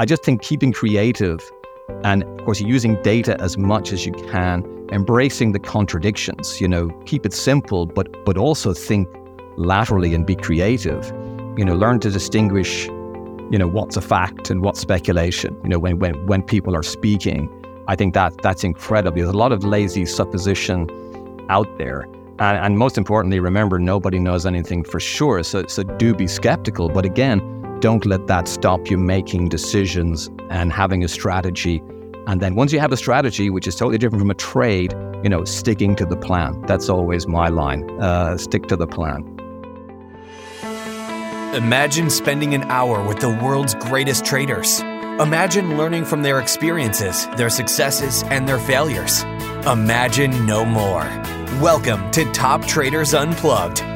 I just think keeping creative and of course using data as much as you can, embracing the contradictions, you know, keep it simple, but but also think laterally and be creative. You know, learn to distinguish, you know, what's a fact and what's speculation. You know, when when when people are speaking, I think that that's incredible. There's a lot of lazy supposition out there. And, and most importantly, remember nobody knows anything for sure. So so do be skeptical. But again, don't let that stop you making decisions and having a strategy. And then once you have a strategy, which is totally different from a trade, you know, sticking to the plan. That's always my line. Uh, stick to the plan. Imagine spending an hour with the world's greatest traders. Imagine learning from their experiences, their successes, and their failures. Imagine no more. Welcome to Top Traders Unplugged,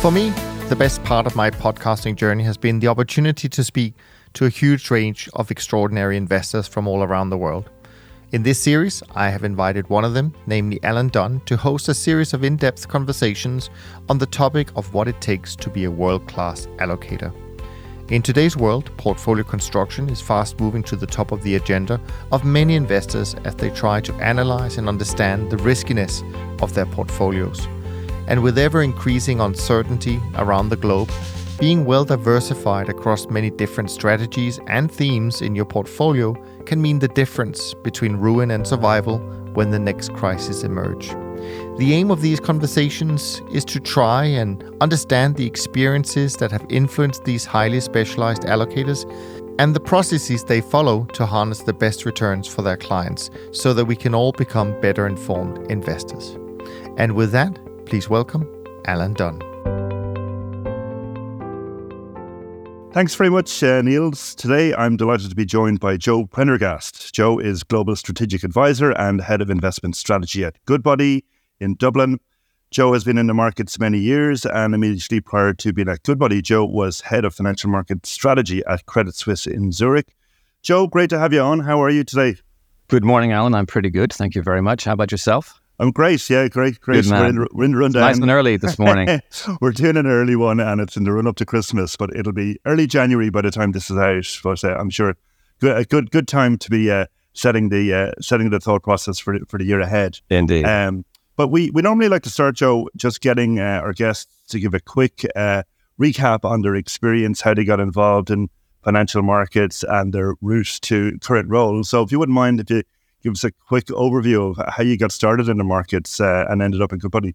For me, the best part of my podcasting journey has been the opportunity to speak to a huge range of extraordinary investors from all around the world. In this series, I have invited one of them, namely Alan Dunne, to host a series of in depth conversations on the topic of what it takes to be a world class allocator. In today's world, portfolio construction is fast moving to the top of the agenda of many investors as they try to analyze and understand the riskiness of their portfolios. And with ever increasing uncertainty around the globe, being well diversified across many different strategies and themes in your portfolio can mean the difference between ruin and survival when the next crisis emerge. The aim of these conversations is to try and understand the experiences that have influenced these highly specialized allocators and the processes they follow to harness the best returns for their clients so that we can all become better informed investors. And with that, Please welcome Alan Dunne. Thanks very much, uh, Niels. Today I'm delighted to be joined by Joe Prendergast. Joe is Global Strategic Advisor and Head of Investment Strategy at Goodbody in Dublin. Joe has been in the markets many years, and immediately prior to being at Goodbody, Joe was Head of Financial Market Strategy at Credit Suisse in Zurich. Joe, great to have you on. How are you today? Good morning, Alan. I'm pretty good. Thank you very much. How about yourself? I'm great. Yeah, great, great. We're in, we're in the rundown. Nice and early this morning. we're doing an early one, and it's in the run up to Christmas, but it'll be early January by the time this is out. But uh, I'm sure good, a good good time to be uh, setting the uh, setting the thought process for for the year ahead. Indeed. Um, but we we normally like to start, Joe, just getting uh, our guests to give a quick uh, recap on their experience, how they got involved in financial markets, and their route to current role. So, if you wouldn't mind, if you give us a quick overview of how you got started in the markets uh, and ended up in Goodbody.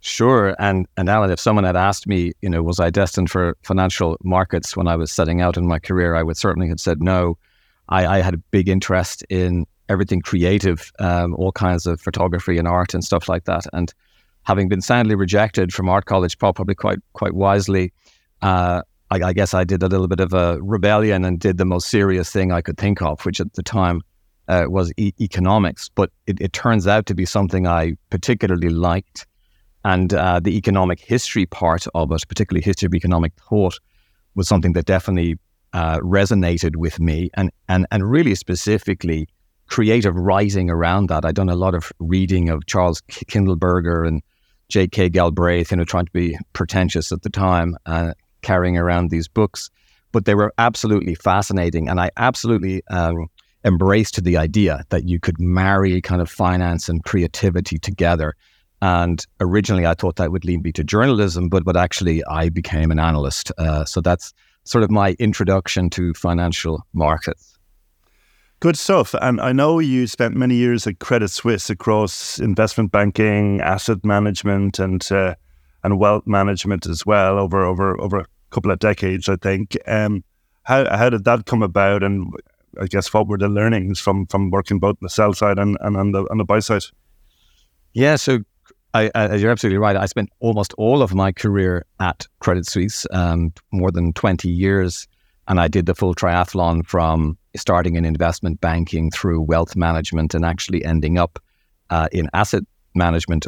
Sure, and and Alan, if someone had asked me, you know, was I destined for financial markets when I was setting out in my career, I would certainly have said no. I, I had a big interest in everything creative, um, all kinds of photography and art and stuff like that. And having been soundly rejected from art college, probably quite quite wisely, uh, I guess I did a little bit of a rebellion and did the most serious thing I could think of, which at the time uh, was e- economics, but it, it, turns out to be something I particularly liked. And uh, the economic history part of it, particularly history of economic thought, was something that definitely uh, resonated with me. And, and, and really specifically, creative writing around that. I'd done a lot of reading of Charles Kindleberger and J.K. Galbraith, you know, trying to be pretentious at the time, uh, carrying around these books. But they were absolutely fascinating. And I absolutely um, embraced the idea that you could marry kind of finance and creativity together. And originally, I thought that would lead me to journalism, but but actually, I became an analyst. Uh, so that's sort of my introduction to financial markets. Good stuff. And I know you spent many years at Credit Suisse across investment banking, asset management, and uh, and wealth management as well over over over a couple of decades, I think. Um, how how did that come about, and I guess what were the learnings from from working both the sell side and, and on the on the buy side? Yeah, so I, I, you're absolutely right. I spent almost all of my career at Credit Suisse, um, more than 20 years, and I did the full triathlon from starting in investment banking through wealth management and actually ending up uh, in asset management,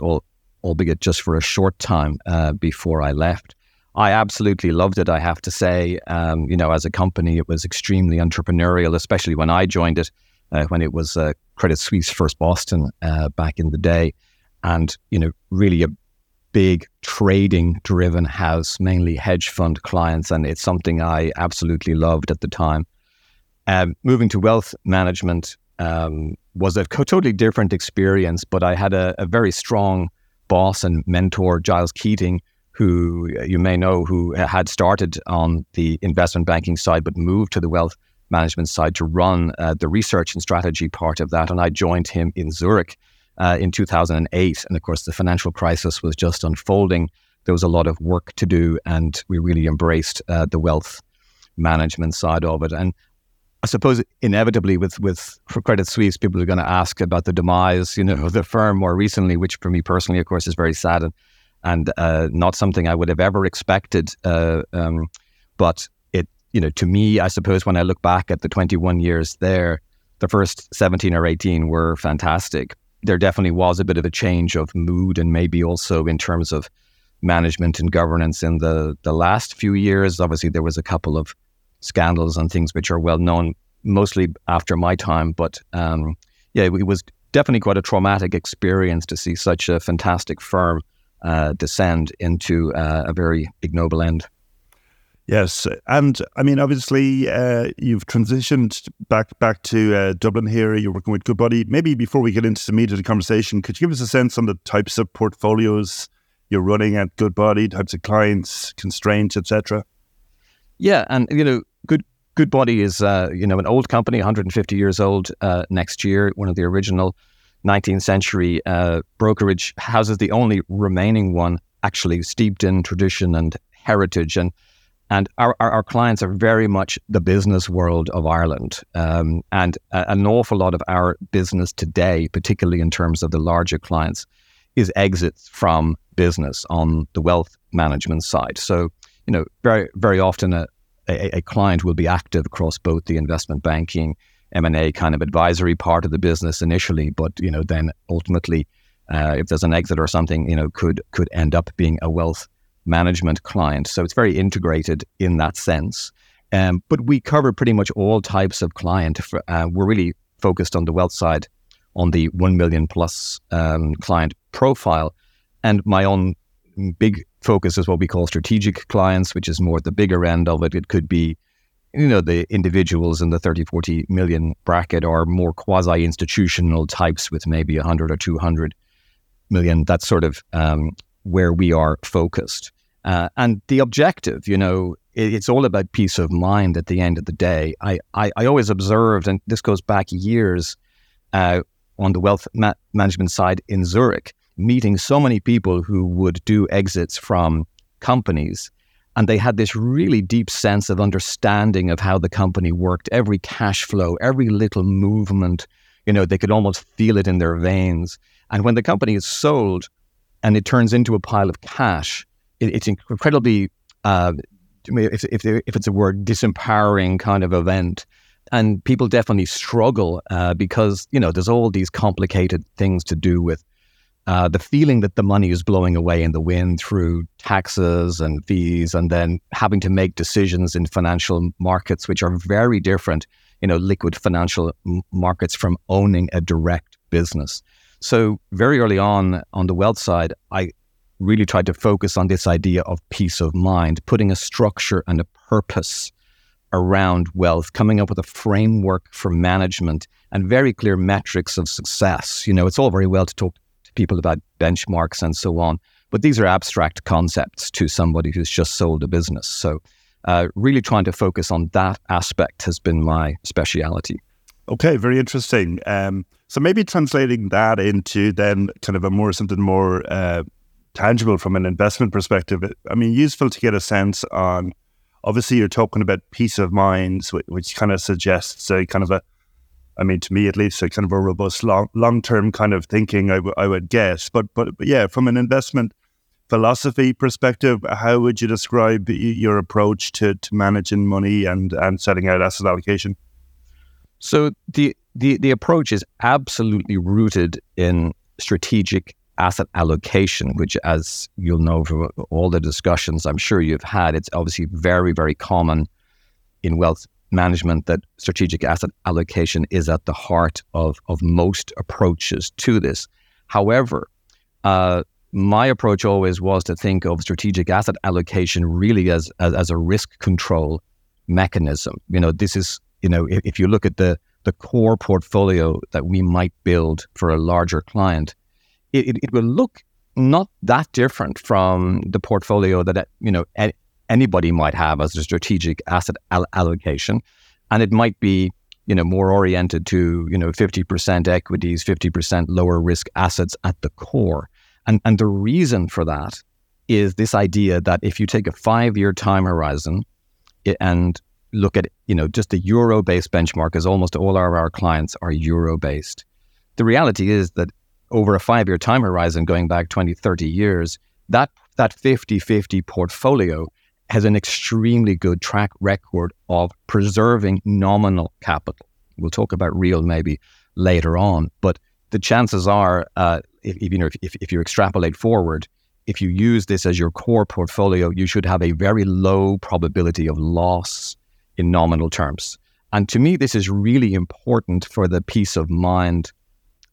albeit just for a short time uh, before I left. I absolutely loved it. I have to say, um, you know, as a company, it was extremely entrepreneurial, especially when I joined it, uh, when it was uh, Credit Suisse First Boston uh, back in the day, and you know, really a big trading driven house, mainly hedge fund clients, and it's something I absolutely loved at the time. Um, moving to wealth management um, was a totally different experience, but I had a, a very strong boss and mentor, Giles Keating who you may know, who had started on the investment banking side but moved to the wealth management side to run uh, the research and strategy part of that. And I joined him in Zurich uh, in 2008. And of course, the financial crisis was just unfolding. There was a lot of work to do, and we really embraced uh, the wealth management side of it. And I suppose inevitably with with for Credit Suisse, people are going to ask about the demise, you know, of the firm more recently, which for me personally, of course, is very sad. And and uh, not something I would have ever expected. Uh, um, but it, you know, to me, I suppose when I look back at the 21 years there, the first 17 or 18 were fantastic. There definitely was a bit of a change of mood, and maybe also in terms of management and governance in the the last few years. Obviously, there was a couple of scandals and things which are well known, mostly after my time. But um, yeah, it was definitely quite a traumatic experience to see such a fantastic firm descend into uh, a very ignoble end. Yes, and I mean, obviously, uh, you've transitioned back back to uh, Dublin here. You're working with Goodbody. Maybe before we get into the meat of the conversation, could you give us a sense on the types of portfolios you're running at Goodbody, types of clients, constraints, etc.? Yeah, and you know, Good Goodbody is uh, you know an old company, 150 years old uh, next year, one of the original 19th century uh, brokerage houses, the only remaining one actually steeped in tradition and heritage. And and our, our, our clients are very much the business world of Ireland. Um, and a, an awful lot of our business today, particularly in terms of the larger clients, is exits from business on the wealth management side. So, you know, very, very often a, a, a client will be active across both the investment banking M&A kind of advisory part of the business initially, but you know then ultimately, uh, if there's an exit or something, you know could could end up being a wealth management client. So it's very integrated in that sense. Um, but we cover pretty much all types of client. For, uh, we're really focused on the wealth side, on the one million plus um, client profile, and my own big focus is what we call strategic clients, which is more at the bigger end of it. It could be you know, the individuals in the 30, 40 million bracket are more quasi institutional types with maybe 100 or 200 million. That's sort of um, where we are focused. Uh, and the objective, you know, it, it's all about peace of mind at the end of the day. I, I, I always observed, and this goes back years uh, on the wealth ma- management side in Zurich, meeting so many people who would do exits from companies and they had this really deep sense of understanding of how the company worked, every cash flow, every little movement. You know, they could almost feel it in their veins. And when the company is sold and it turns into a pile of cash, it, it's incredibly, uh, if, if, if it's a word, disempowering kind of event. And people definitely struggle uh, because, you know, there's all these complicated things to do with uh, the feeling that the money is blowing away in the wind through taxes and fees, and then having to make decisions in financial markets, which are very different, you know, liquid financial markets from owning a direct business. So, very early on on the wealth side, I really tried to focus on this idea of peace of mind, putting a structure and a purpose around wealth, coming up with a framework for management and very clear metrics of success. You know, it's all very well to talk people about benchmarks and so on. But these are abstract concepts to somebody who's just sold a business. So, uh, really trying to focus on that aspect has been my speciality. Okay, very interesting. Um, so maybe translating that into then kind of a more something more uh, tangible from an investment perspective. I mean, useful to get a sense on Obviously, you're talking about peace of mind, which, which kind of suggests a kind of a, I mean, to me at least, a kind of a robust long long term kind of thinking. I, w- I would guess, but, but but yeah, from an investment philosophy perspective, how would you describe your approach to to managing money and and setting out asset allocation? So the the the approach is absolutely rooted in strategic asset allocation, which, as you'll know from all the discussions I'm sure you've had, it's obviously very, very common in wealth management that strategic asset allocation is at the heart of, of most approaches to this. However, uh, my approach always was to think of strategic asset allocation really as, as, as a risk control mechanism. You know, this is, you know, if, if you look at the, the core portfolio that we might build for a larger client, it, it will look not that different from the portfolio that you know anybody might have as a strategic asset al- allocation, and it might be you know more oriented to you know 50% equities, 50% lower risk assets at the core, and and the reason for that is this idea that if you take a five year time horizon and look at you know just the euro based benchmark, as almost all of our clients are euro based. The reality is that over a five year time horizon, going back 20, 30 years, that, that 50 50 portfolio has an extremely good track record of preserving nominal capital. We'll talk about real maybe later on, but the chances are, uh, if, if, you know, if, if you extrapolate forward, if you use this as your core portfolio, you should have a very low probability of loss in nominal terms. And to me, this is really important for the peace of mind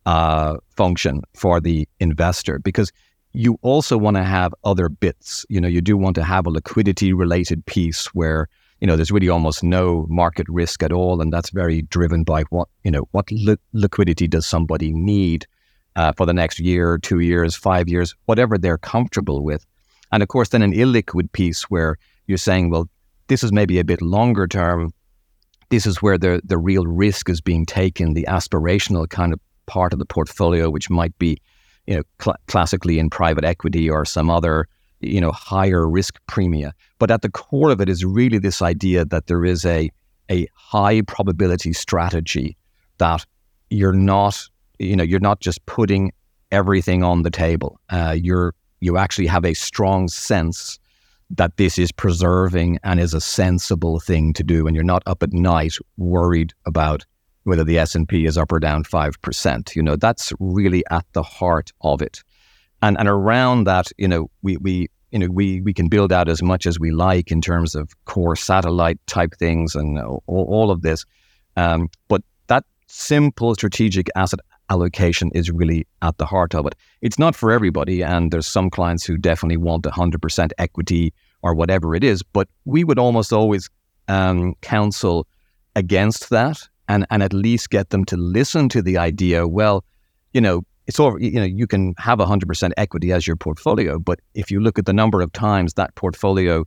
uh, function for the investor because you also want to have other bits. You know, you do want to have a liquidity related piece where you know there's really almost no market risk at all, and that's very driven by what you know what li- liquidity does somebody need uh, for the next year, two years, five years, whatever they're comfortable with. And of course, then an illiquid piece where you're saying, well, this is maybe a bit longer term. This is where the the real risk is being taken, the aspirational kind of part of the portfolio, which might be, you know, cl- classically in private equity or some other, you know, higher risk premia. But at the core of it is really this idea that there is a a high probability strategy that you're not, you know, you're not just putting everything on the table. Uh, you're you actually have a strong sense that this is preserving and is a sensible thing to do and you're not up at night worried about whether the S&P is up or down 5%. You know, that's really at the heart of it. And and around that, you know, we we you know, we we can build out as much as we like in terms of core satellite type things and all, all of this. Um, but that simple strategic asset allocation is really at the heart of it. It's not for everybody, and there's some clients who definitely want 100% equity or whatever it is. But we would almost always um, counsel against that and and at least get them to listen to the idea. Well, you know, it's all you know. You can have hundred percent equity as your portfolio, but if you look at the number of times that portfolio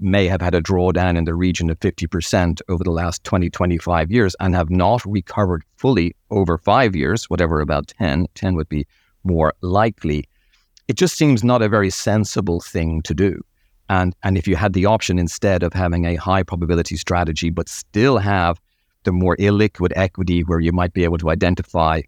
may have had a drawdown in the region of 50% over the last 20, 25 years and have not recovered fully over five years, whatever about 10, 10 would be more likely. It just seems not a very sensible thing to do. And, and if you had the option instead of having a high probability strategy, but still have the more illiquid equity where you might be able to identify,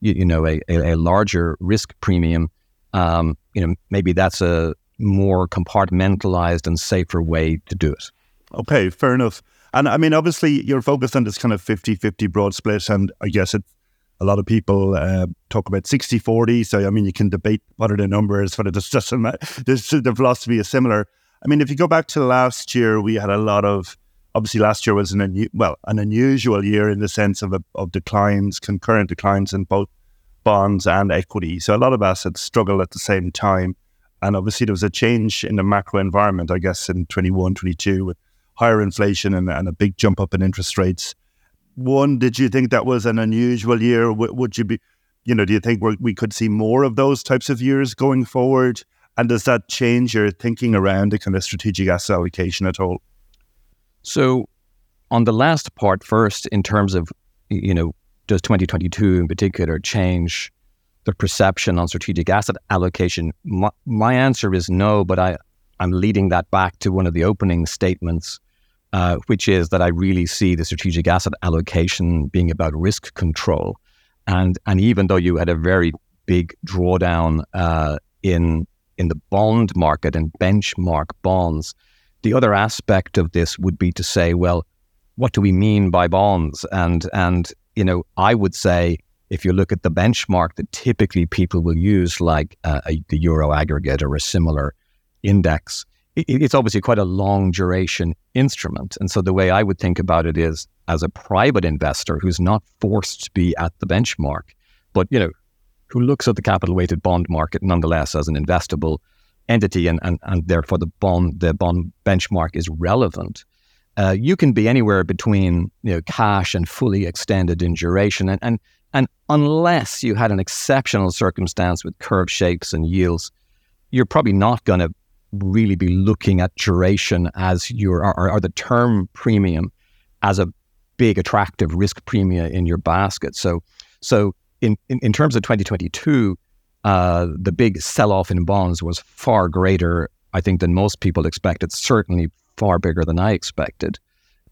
you, you know, a, a, a, larger risk premium, um, you know, maybe that's a more compartmentalized and safer way to do it. Okay, fair enough. And I mean, obviously, you're focused on this kind of 50 50 broad split. And I guess it, a lot of people uh, talk about 60 40. So, I mean, you can debate what are the numbers, but it just The philosophy is similar. I mean, if you go back to last year, we had a lot of obviously last year was an unu- well an unusual year in the sense of a, of declines, concurrent declines in both bonds and equity. So a lot of assets struggled at the same time, and obviously there was a change in the macro environment. I guess in 21, 22 with higher inflation and, and a big jump up in interest rates. One, did you think that was an unusual year? Would you be, you know, do you think we could see more of those types of years going forward? And does that change your thinking around the kind of strategic asset allocation at all? So, on the last part first, in terms of, you know, does 2022 in particular change the perception on strategic asset allocation? My, my answer is no, but I, I'm leading that back to one of the opening statements uh, which is that I really see the strategic asset allocation being about risk control. And, and even though you had a very big drawdown uh, in, in the bond market and benchmark bonds, the other aspect of this would be to say, well, what do we mean by bonds? And, and you know, I would say if you look at the benchmark that typically people will use, like uh, a, the Euro aggregate or a similar index, it, it's obviously quite a long duration instrument. And so the way I would think about it is as a private investor who's not forced to be at the benchmark, but you know, who looks at the capital weighted bond market nonetheless as an investable entity and, and, and therefore the bond the bond benchmark is relevant. Uh, you can be anywhere between you know cash and fully extended in duration and, and and unless you had an exceptional circumstance with curve shapes and yields, you're probably not going to really be looking at duration as your or, or, the term premium as a big attractive risk premium in your basket. So, so in, in, in terms of 2022, uh, the big sell off in bonds was far greater, I think, than most people expected. Certainly far bigger than I expected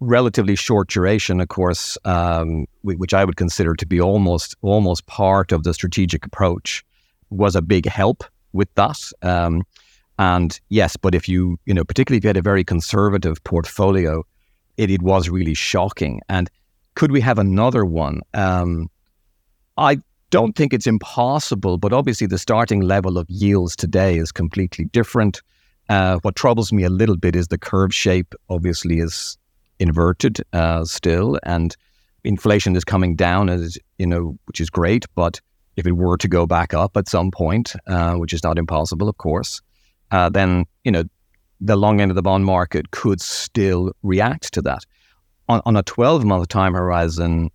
relatively short duration, of course, um, which I would consider to be almost almost part of the strategic approach, was a big help with that. Um, and yes, but if you you know particularly if you had a very conservative portfolio, it, it was really shocking. And could we have another one? Um, I don't think it's impossible, but obviously the starting level of yields today is completely different. Uh, what troubles me a little bit is the curve shape. Obviously, is inverted uh, still, and inflation is coming down, as you know, which is great. But if it were to go back up at some point, uh, which is not impossible, of course, uh, then you know the long end of the bond market could still react to that. On, on a 12 month time horizon,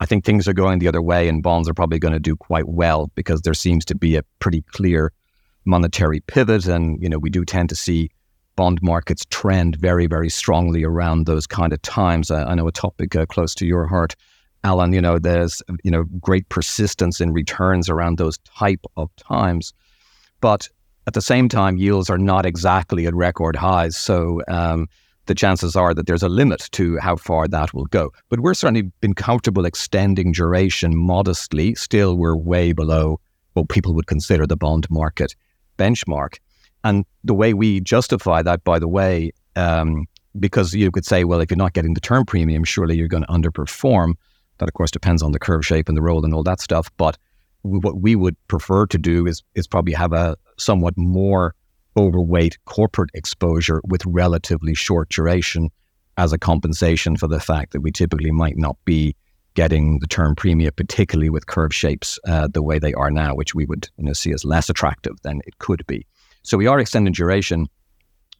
I think things are going the other way, and bonds are probably going to do quite well because there seems to be a pretty clear monetary pivot, and you know we do tend to see bond markets trend very, very strongly around those kind of times. I, I know a topic uh, close to your heart, Alan. You know, there's you know great persistence in returns around those type of times, but at the same time, yields are not exactly at record highs. So um, the chances are that there's a limit to how far that will go. But we're certainly been comfortable extending duration modestly. Still, we're way below what people would consider the bond market benchmark. And the way we justify that, by the way, um, because you could say, well, if you're not getting the term premium, surely you're going to underperform. That, of course, depends on the curve shape and the roll and all that stuff. But what we would prefer to do is is probably have a somewhat more overweight corporate exposure with relatively short duration as a compensation for the fact that we typically might not be getting the term premium, particularly with curve shapes uh, the way they are now, which we would you know, see as less attractive than it could be. So we are extending duration,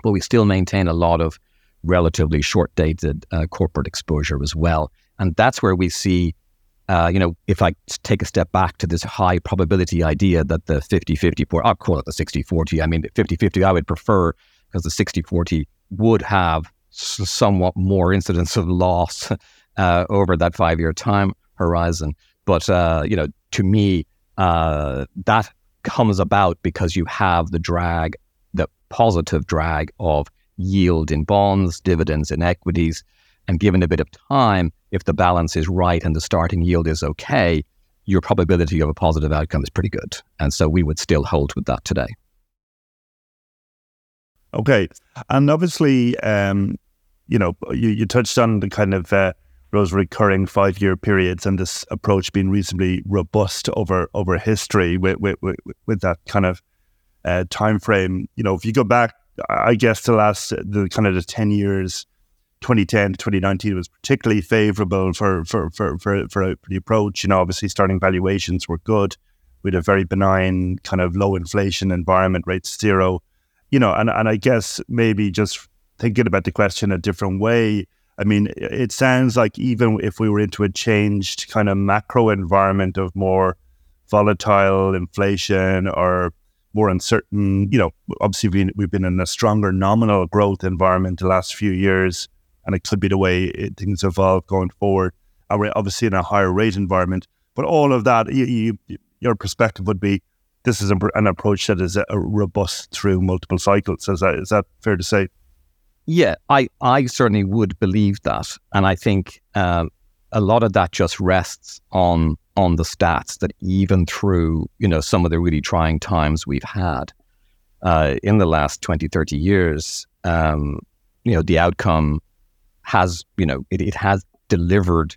but we still maintain a lot of relatively short dated uh, corporate exposure as well. And that's where we see, uh, you know, if I take a step back to this high probability idea that the 50 50, port, I'll call it the 60 40. I mean, 50 50, I would prefer because the 60 40 would have somewhat more incidence of loss uh, over that five year time horizon. But, uh, you know, to me, uh, that comes about because you have the drag, the positive drag of yield in bonds, dividends in equities. And given a bit of time, if the balance is right and the starting yield is okay, your probability of a positive outcome is pretty good. And so we would still hold with that today. Okay. And obviously, um, you know, you, you touched on the kind of uh, those recurring five year periods and this approach being reasonably robust over over history with with, with, with that kind of uh, time frame. You know, if you go back, I guess the last the kind of the ten years. 2010 to 2019 was particularly favorable for for, for for for the approach. You know, obviously starting valuations were good. We had a very benign kind of low inflation environment, rates zero. You know, and and I guess maybe just thinking about the question a different way I mean, it sounds like even if we were into a changed kind of macro environment of more volatile inflation or more uncertain, you know, obviously we, we've been in a stronger nominal growth environment the last few years, and it could be the way it, things evolve going forward. And we're obviously in a higher rate environment, but all of that, you, you, your perspective would be this is an approach that is robust through multiple cycles. Is that, is that fair to say? Yeah, I, I certainly would believe that. And I think um, a lot of that just rests on on the stats that even through, you know, some of the really trying times we've had uh, in the last 20, 30 years, um, you know, the outcome has, you know, it, it has delivered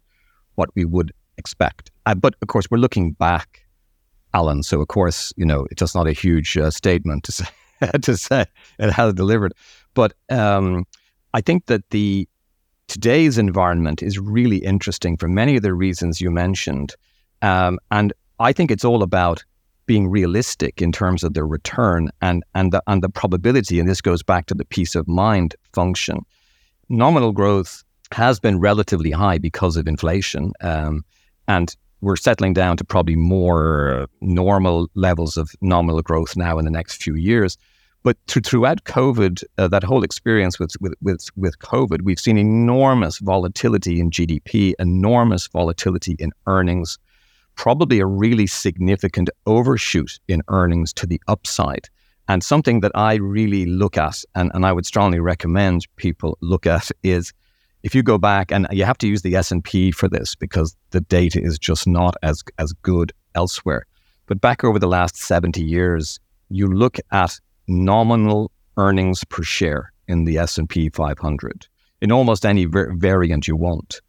what we would expect. Uh, but of course, we're looking back, Alan. So of course, you know, it's just not a huge uh, statement to say to say it has delivered. But um, I think that the today's environment is really interesting for many of the reasons you mentioned, um, and I think it's all about being realistic in terms of the return and and the and the probability. And this goes back to the peace of mind function. Nominal growth has been relatively high because of inflation, um, and we're settling down to probably more normal levels of nominal growth now in the next few years. But th- throughout COVID, uh, that whole experience with, with, with, with COVID, we've seen enormous volatility in GDP, enormous volatility in earnings, probably a really significant overshoot in earnings to the upside. And something that I really look at, and, and I would strongly recommend people look at, is if you go back, and you have to use the S&P for this because the data is just not as, as good elsewhere. But back over the last 70 years, you look at nominal earnings per share in the S&P 500 in almost any variant you want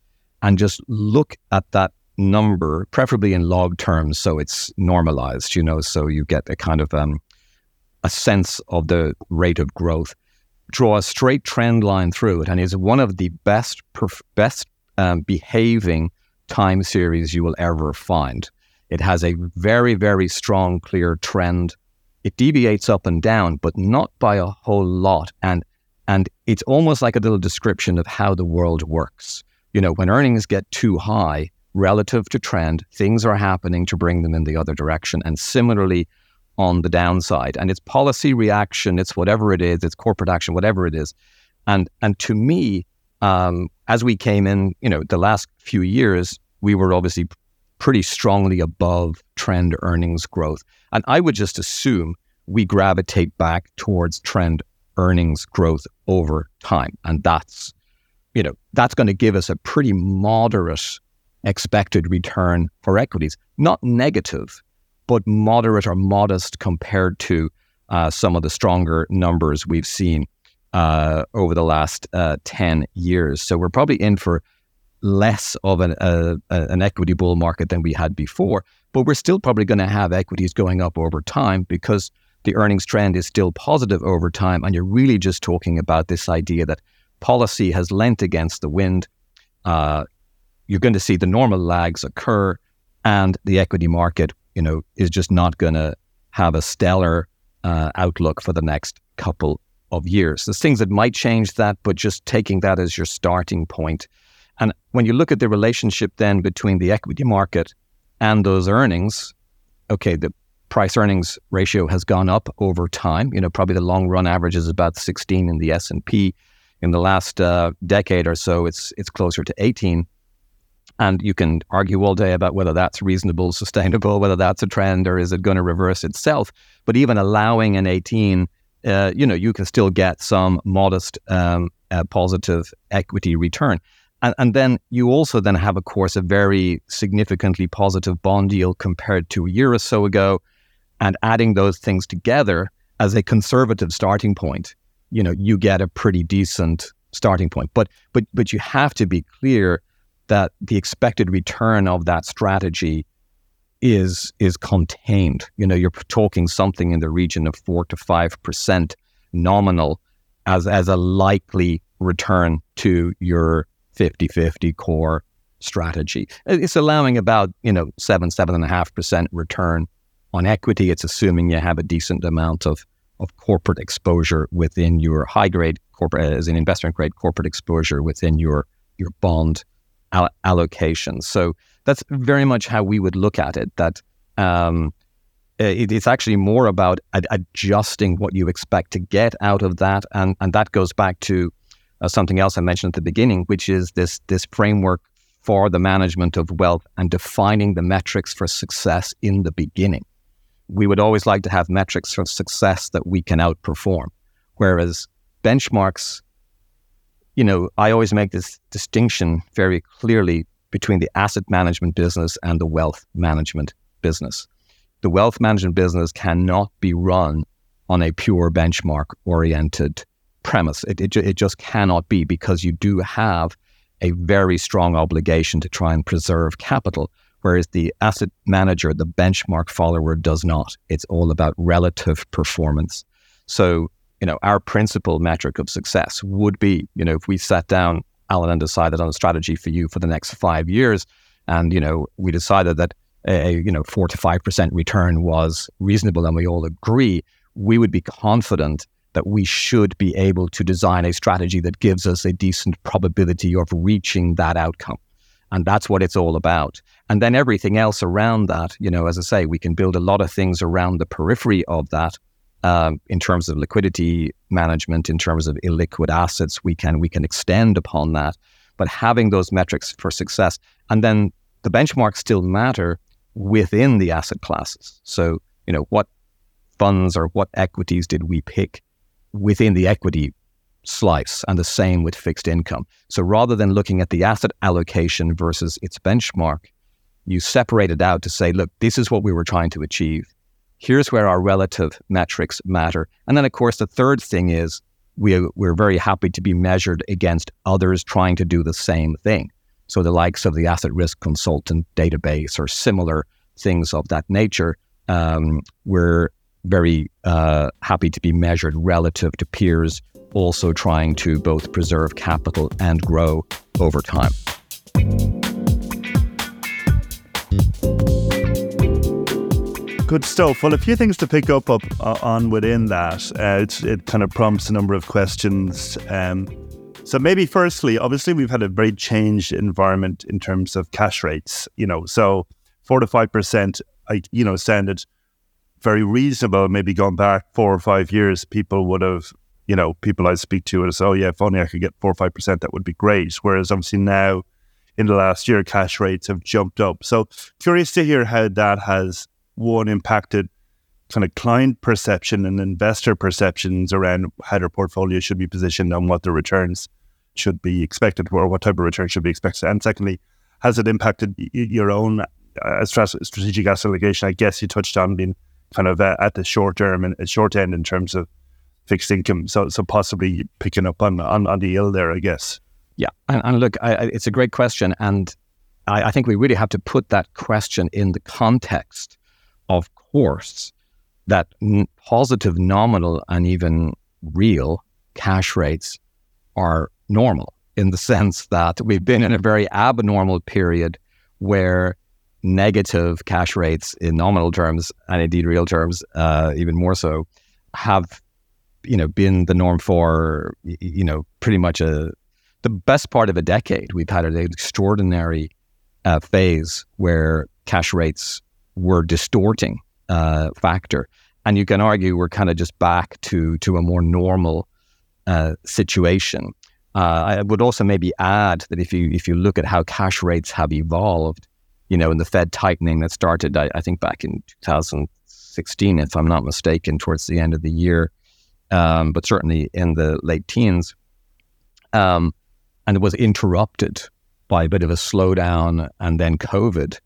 and just look at that number preferably in log terms so it's normalized you know so you get a kind of um, a sense of the rate of growth draw a straight trend line through it and is one of the best perf- best um, behaving time series you will ever find it has a very very strong clear trend it deviates up and down, but not by a whole lot. And and it's almost like a little description of how the world works. You know, when earnings get too high relative to trend, things are happening to bring them in the other direction. And similarly on the downside. And it's policy reaction, it's whatever it is, it's corporate action, whatever it is. And and to me, um, as we came in, you know, the last few years, we were obviously pretty strongly above trend earnings growth. And I would just assume we gravitate back towards trend earnings growth over time. And that's, you know, that's going to give us a pretty moderate expected return for equities. Not negative, but moderate or modest compared to uh, some of the stronger numbers we've seen uh, over the last uh, 10 years. So we're probably in for less of an, uh, an equity bull market than we had before, but we're still probably going to have equities going up over time because the earnings trend is still positive over time. And you're really just talking about this idea that policy has lent against the wind. Uh, you're going to see the normal lags occur, and the equity market, you know, is just not going to have a stellar uh, outlook for the next couple of years. There's things that might change that, but just taking that as your starting point and when you look at the relationship then between the equity market and those earnings, okay, the price earnings ratio has gone up over time. You know, probably the long run average is about 16 in the S&P. In the last uh, decade or so, it's it's closer to 18. And you can argue all day about whether that's reasonable, sustainable, whether that's a trend, or is it going to reverse itself. But even allowing an 18, uh, you know, you can still get some modest um, uh, positive equity return. And, and then you also then have, of course, a very significantly positive bond yield compared to a year or so ago. And adding those things together as a conservative starting point, you know, you get a pretty decent starting point. But but but you have to be clear that the expected return of that strategy is is contained. You know, you're talking something in the region of four to five percent nominal as as a likely return to your 50-50 core strategy. It's allowing about, you know, seven, seven and a half percent return on equity. It's assuming you have a decent amount of, of corporate exposure within your high grade corporate as an investment grade corporate exposure within your your bond all- allocation. So that's very much how we would look at it. That um, it, it's actually more about ad- adjusting what you expect to get out of that, and and that goes back to uh, something else I mentioned at the beginning, which is this this framework for the management of wealth and defining the metrics for success in the beginning. We would always like to have metrics for success that we can outperform, whereas benchmarks you know, I always make this distinction very clearly between the asset management business and the wealth management business. The wealth management business cannot be run on a pure benchmark oriented premise. It, it, it just cannot be because you do have a very strong obligation to try and preserve capital, whereas the asset manager, the benchmark follower, does not. It's all about relative performance. So, you know, our principal metric of success would be, you know, if we sat down, Alan, and decided on a strategy for you for the next five years, and, you know, we decided that a, you know, four to 5% return was reasonable and we all agree, we would be confident that we should be able to design a strategy that gives us a decent probability of reaching that outcome. And that's what it's all about. And then everything else around that, you know, as I say, we can build a lot of things around the periphery of that. Um, in terms of liquidity management, in terms of illiquid assets, we can we can extend upon that. But having those metrics for success, and then the benchmarks still matter within the asset classes. So you know what funds or what equities did we pick within the equity slice, and the same with fixed income. So rather than looking at the asset allocation versus its benchmark, you separate it out to say, look, this is what we were trying to achieve. Here's where our relative metrics matter. And then, of course, the third thing is we, we're very happy to be measured against others trying to do the same thing. So the likes of the asset risk consultant database or similar things of that nature, um, we're very uh, happy to be measured relative to peers, also trying to both preserve capital and grow over time. Good stuff. Well, a few things to pick up, up uh, on within that. Uh, it kind of prompts a number of questions. Um, so maybe firstly, obviously we've had a very changed environment in terms of cash rates. You know, so four to five percent, you know sounded very reasonable. Maybe going back four or five years, people would have, you know, people I speak to would say, "Oh yeah, if only I could get four or five percent, that would be great." Whereas obviously now, in the last year, cash rates have jumped up. So curious to hear how that has one impacted kind of client perception and investor perceptions around how their portfolio should be positioned and what the returns should be expected or what type of return should be expected. And secondly, has it impacted your own uh, strategic asset allocation? I guess you touched on being kind of uh, at the short term and short end in terms of fixed income. So, so possibly picking up on on, on the yield there, I guess. Yeah, and, and look, I, I, it's a great question, and I, I, think we really have to put that question in the context of course that n- positive nominal and even real cash rates are normal in the sense that we've been in a very abnormal period where negative cash rates in nominal terms and indeed real terms, uh, even more so, have you know been the norm for you know pretty much a the best part of a decade. We've had an extraordinary uh, phase where cash rates were distorting uh, factor, and you can argue we're kind of just back to to a more normal uh, situation. Uh, I would also maybe add that if you if you look at how cash rates have evolved, you know, in the Fed tightening that started, I, I think, back in 2016, if I'm not mistaken, towards the end of the year, um, but certainly in the late teens. Um, and it was interrupted by a bit of a slowdown and then COVID.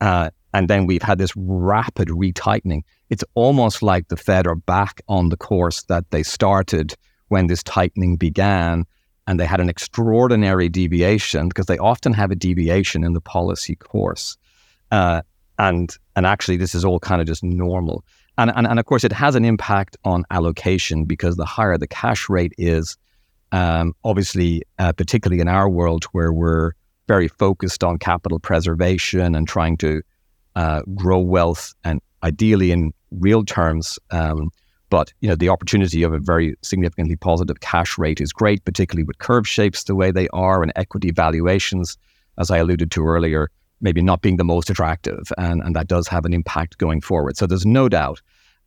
Uh, and then we've had this rapid retightening. It's almost like the Fed are back on the course that they started when this tightening began and they had an extraordinary deviation because they often have a deviation in the policy course. Uh, and and actually, this is all kind of just normal. And, and, and of course, it has an impact on allocation because the higher the cash rate is, um, obviously, uh, particularly in our world where we're very focused on capital preservation and trying to uh, grow wealth and ideally in real terms, um, but you know, the opportunity of a very significantly positive cash rate is great, particularly with curve shapes the way they are and equity valuations, as I alluded to earlier, maybe not being the most attractive. And, and that does have an impact going forward. So there's no doubt.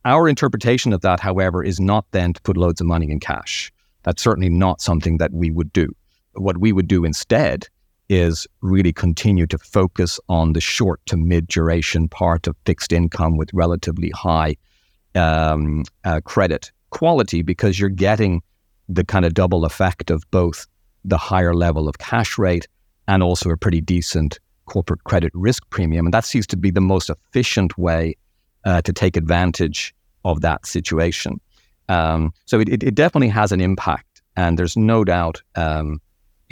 Our interpretation of that, however, is not then to put loads of money in cash. That's certainly not something that we would do. What we would do instead is really continue to focus on the short to mid duration part of fixed income with relatively high um, uh, credit quality because you're getting the kind of double effect of both the higher level of cash rate and also a pretty decent corporate credit risk premium. And that seems to be the most efficient way uh, to take advantage of that situation. Um, so it, it, definitely has an impact. And there's no doubt, um,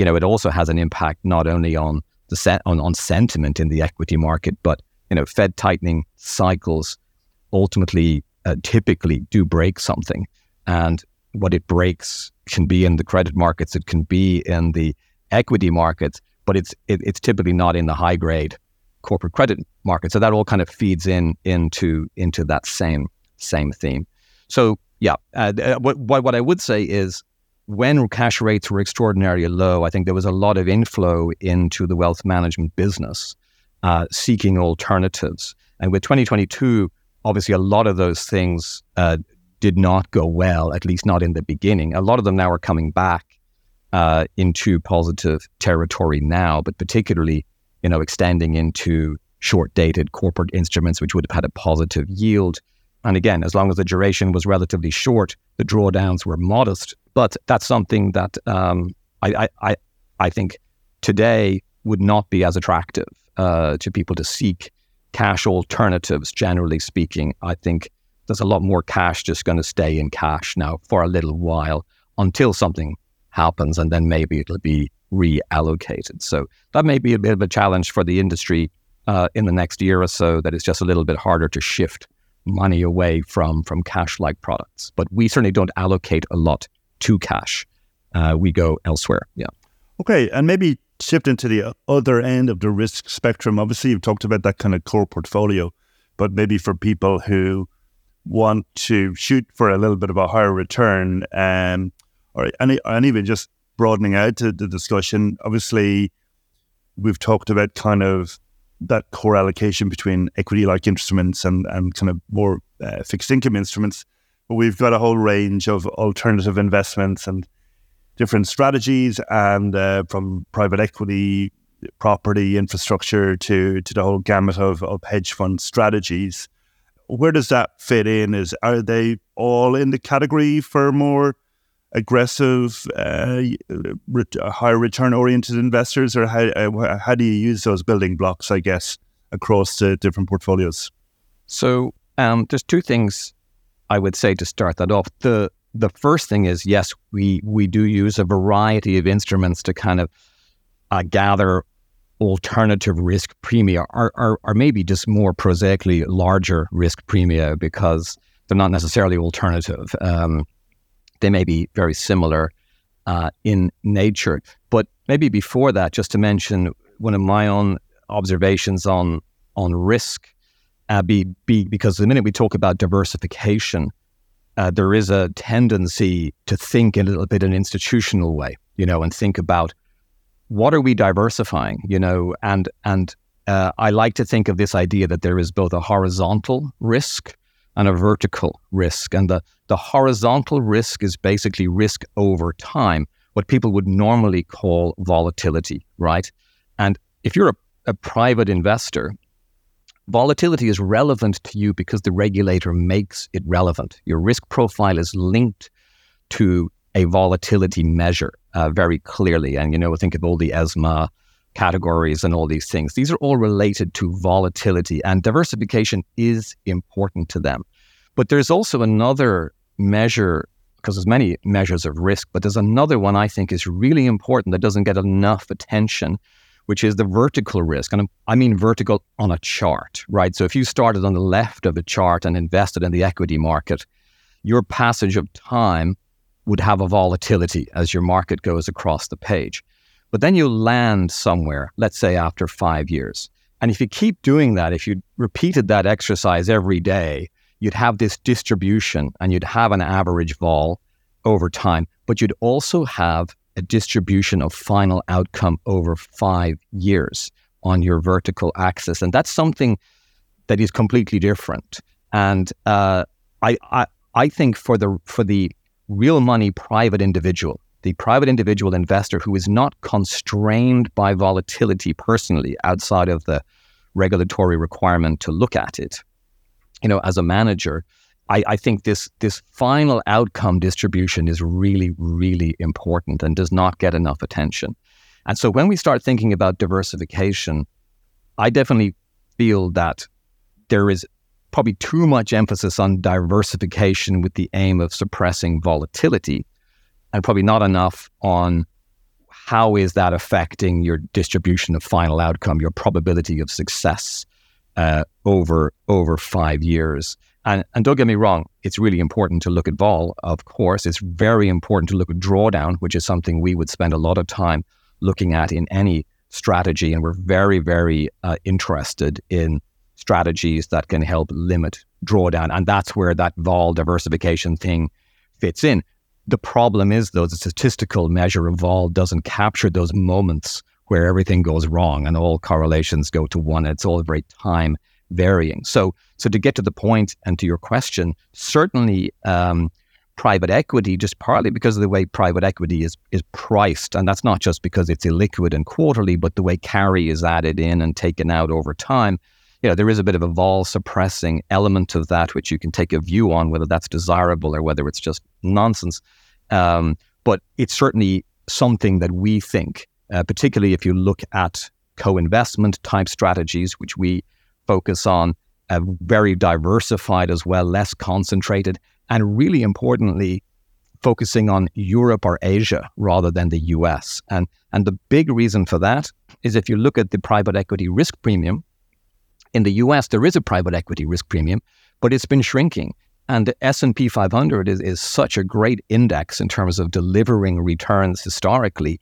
you know, it also has an impact not only on the set on, on sentiment in the equity market, but, you know, Fed tightening cycles ultimately uh, typically do break something. And what it breaks can be in the credit markets, it can be in the equity markets, but it's it, it's typically not in the high grade corporate credit market. So that all kind of feeds in into into that same same theme. So yeah, uh, uh what what I would say is when cash rates were extraordinarily low, I think there was a lot of inflow into the wealth management business, uh, seeking alternatives. And with 2022, obviously a lot of those things uh, did not go well, at least not in the beginning. A lot of them now are coming back uh, into positive territory now, but particularly, you know, extending into short-dated corporate instruments, which would have had a positive yield. And again, as long as the duration was relatively short, the drawdowns were modest. But that's something that um, I, I, I think today would not be as attractive uh, to people to seek cash alternatives, generally speaking. I think there's a lot more cash just going to stay in cash now for a little while until something happens, and then maybe it'll be reallocated. So that may be a bit of a challenge for the industry uh, in the next year or so. That it's just a little bit harder to shift money away from from cash-like products. But we certainly don't allocate a lot to cash. Uh, we go elsewhere. Yeah. Okay, and maybe shifting into the other end of the risk spectrum. Obviously, you've talked about that kind of core portfolio, but maybe for people who want to shoot for a little bit of a higher return, um, or and, and even just broadening out to the discussion. Obviously, we've talked about kind of that core allocation between equity-like instruments and and kind of more uh, fixed income instruments. But we've got a whole range of alternative investments and different strategies, and uh, from private equity, property, infrastructure to to the whole gamut of, of hedge fund strategies where does that fit in? Is are they all in the category for more aggressive, uh, higher return oriented investors, or how uh, how do you use those building blocks? I guess across the different portfolios. So um, there's two things I would say to start that off. The the first thing is yes, we we do use a variety of instruments to kind of uh, gather alternative risk premia or, are, are maybe just more prosaically larger risk premia because they're not necessarily alternative. Um, they may be very similar uh, in nature. But maybe before that, just to mention one of my own observations on on risk, uh, be, be because the minute we talk about diversification, uh, there is a tendency to think in a little bit an institutional way, you know, and think about what are we diversifying? You know, and and uh, I like to think of this idea that there is both a horizontal risk and a vertical risk, and the the horizontal risk is basically risk over time, what people would normally call volatility, right? And if you're a, a private investor, volatility is relevant to you because the regulator makes it relevant. Your risk profile is linked to a volatility measure uh, very clearly. And, you know, think of all the ESMA categories and all these things. These are all related to volatility, and diversification is important to them. But there's also another measure, because there's many measures of risk, but there's another one I think is really important that doesn't get enough attention, which is the vertical risk. And I mean vertical on a chart, right? So if you started on the left of a chart and invested in the equity market, your passage of time would have a volatility as your market goes across the page. But then you land somewhere, let's say after five years. And if you keep doing that, if you repeated that exercise every day, you'd have this distribution and you'd have an average vol over time, but you'd also have a distribution of final outcome over five years on your vertical axis. And that's something that is completely different. And uh, I, I, I think for the for the real money private individual, the private individual investor who is not constrained by volatility personally outside of the regulatory requirement to look at it, you know, as a manager, I, I think this this final outcome distribution is really, really important and does not get enough attention. And so when we start thinking about diversification, I definitely feel that there is probably too much emphasis on diversification with the aim of suppressing volatility and probably not enough on how is that affecting your distribution of final outcome, your probability of success uh, over over five years. And, and don't get me wrong, it's really important to look at vol, of course. It's very important to look at drawdown, which is something we would spend a lot of time looking at in any strategy. And we're very, very uh, interested in strategies that can help limit drawdown. And that's where that vol diversification thing fits in. The problem is, though, the statistical measure of vol doesn't capture those moments where everything goes wrong and all correlations go to one. It's all very time varying. So, so to get to the point and to your question, certainly um, private equity, just partly because of the way private equity is is priced, and that's not just because it's illiquid and quarterly, but the way carry is added in and taken out over time. You know, there is a bit of a vol suppressing element of that, which you can take a view on whether that's desirable or whether it's just nonsense. Um, but it's certainly something that we think, uh, particularly if you look at co-investment type strategies, which we focus on, uh, very diversified as well, less concentrated, and really importantly, focusing on Europe or Asia rather than the US. And, and the big reason for that is if you look at the private equity risk premium, in the US, there is a private equity risk premium, but it's been shrinking. And the S&P 500 is, is such a great index in terms of delivering returns historically.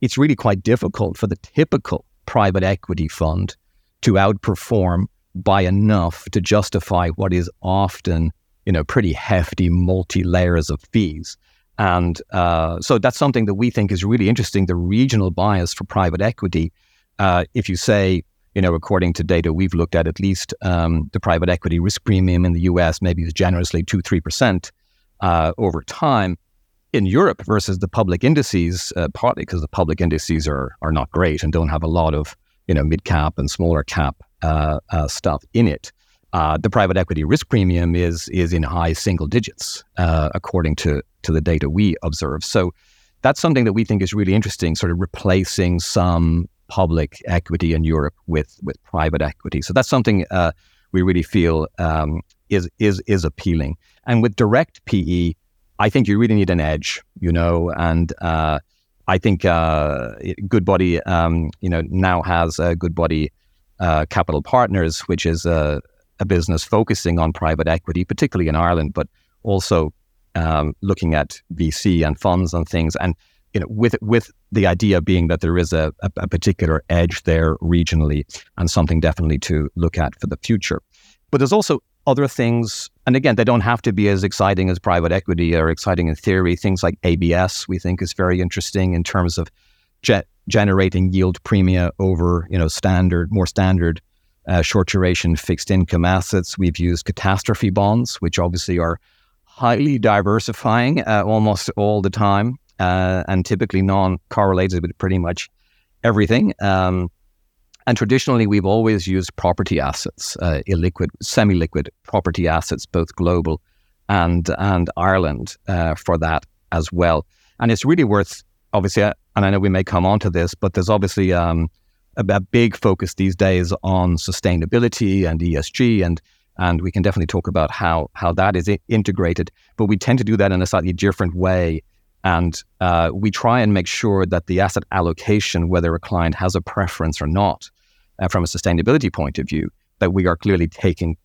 It's really quite difficult for the typical private equity fund to outperform by enough to justify what is often, you know, pretty hefty multi layers of fees. And uh, so that's something that we think is really interesting. The regional bias for private equity. Uh, if you say, you know, according to data we've looked at, at least um, the private equity risk premium in the US maybe is generously two, three percent uh, over time. In Europe versus the public indices, uh, partly because the public indices are are not great and don't have a lot of you know mid cap and smaller cap uh, uh stuff in it. Uh, the private equity risk premium is is in high single digits uh, according to to the data we observe. So that's something that we think is really interesting, sort of replacing some public equity in Europe with with private equity. So that's something uh, we really feel um, is is is appealing. And with direct PE, I think you really need an edge, you know, and uh, I think uh, Goodbody, um, you know, now has a Goodbody uh, Capital Partners, which is a, a, business focusing on private equity, particularly in Ireland, but also um, looking at VC and funds and things. And you know, with with the idea being that there is a, a, a, particular edge there regionally and something definitely to look at for the future. But there's also other things, and again, they don't have to be as exciting as private equity or exciting in theory. Things like ABS, we think, is very interesting in terms of ge- generating yield premia over, you know, standard, more standard uh, short duration fixed income assets. We've used catastrophe bonds, which obviously are highly diversifying uh, almost all the time uh, and typically non-correlated with pretty much everything. Um, and traditionally, we've always used property assets, uh, illiquid, semi-liquid property assets, both global and and Ireland uh, for that as well. And it's really worth, obviously, uh, and I know we may come on to this, but there's obviously um, a, a, big focus these days on sustainability and ESG, and and we can definitely talk about how how that is integrated. But we tend to do that in a slightly different way and uh, we try and make sure that the asset allocation, whether a client has a preference or not, uh, from a sustainability point of view, that we are clearly taking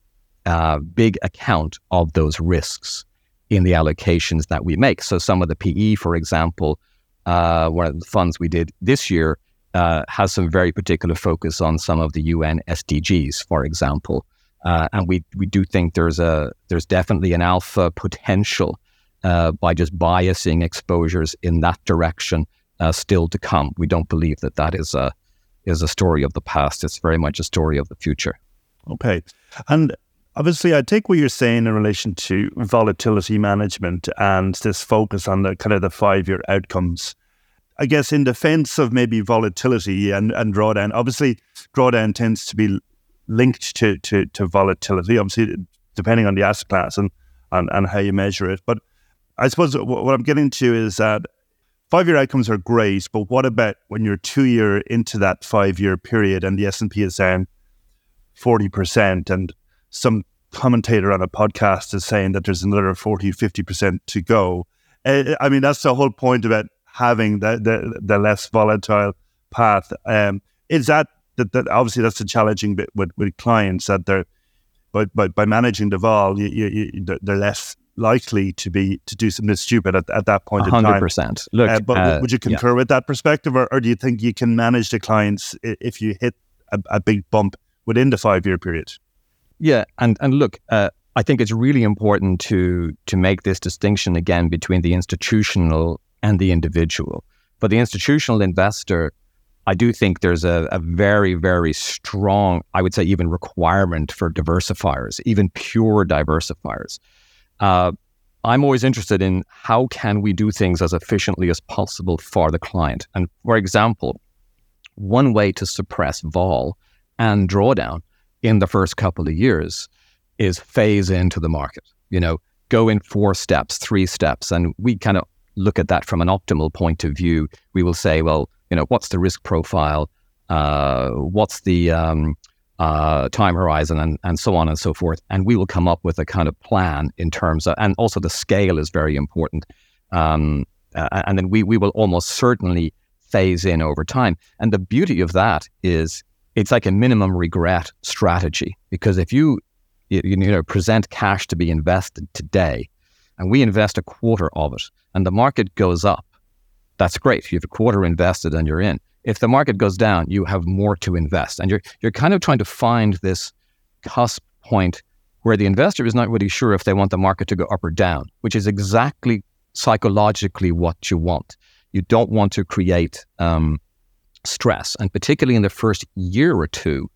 uh, big account of those risks in the allocations that we make. So some of the PE, for example, uh, one of the funds we did this year uh, has some very particular focus on some of the UN SDGs, for example. Uh, and we, we do think there's a there's definitely an alpha potential uh, by just biasing exposures in that direction uh, still to come. We don't believe that that is a is a story of the past. It's very much a story of the future. Okay, and obviously, I take what you're saying in relation to volatility management and this focus on the kind of the five year outcomes. I guess in defense of maybe volatility and, and drawdown, obviously drawdown tends to be linked to, to, to volatility, obviously depending on the asset class. And and, and how you measure it. But I suppose what I'm getting to is that five year outcomes are great, but what about when you're two year into that five year period and the S and P is down forty percent, and some commentator on a podcast is saying that there's another 40, 50 percent to go. I mean, that's the whole point about having the the, the less volatile path. Um, is that, that that obviously that's a challenging bit with, with clients that they're but by, by managing the vol, you, you, you, they're less likely to be to do something stupid at, at that point 100%. in time. 100%. Look, uh, but uh, would you concur yeah. with that perspective, or, or, do you think you can manage the clients if you hit a, a big bump within the five year period? Yeah, and and look, uh, I think it's really important to to make this distinction again between the institutional and the individual. For the institutional investor, I do think there's a, a, very, very strong, I would say, even requirement for diversifiers, even pure diversifiers. Uh, I'm always interested in how can we do things as efficiently as possible for the client. And for example, one way to suppress vol and drawdown in the first couple of years is phase into the market. You know, go in four steps, three steps, and we kind of look at that from an optimal point of view, we will say, well, you know, what's the risk profile? Uh, what's the um, uh, time horizon and, and so on and so forth. And we will come up with a kind of plan in terms of, and also the scale is very important. Um, uh, and then we, we will almost certainly phase in over time. And the beauty of that is it's like a minimum regret strategy because if you, you, you know, present cash to be invested today, and we invest a quarter of it, and the market goes up, that's great. You have a quarter invested and you're in. If the market goes down, you have more to invest. And you're you're kind of trying to find this cusp point where the investor is not really sure if they want the market to go up or down, which is exactly psychologically what you want. You don't want to create um, stress, and particularly in the first year or two,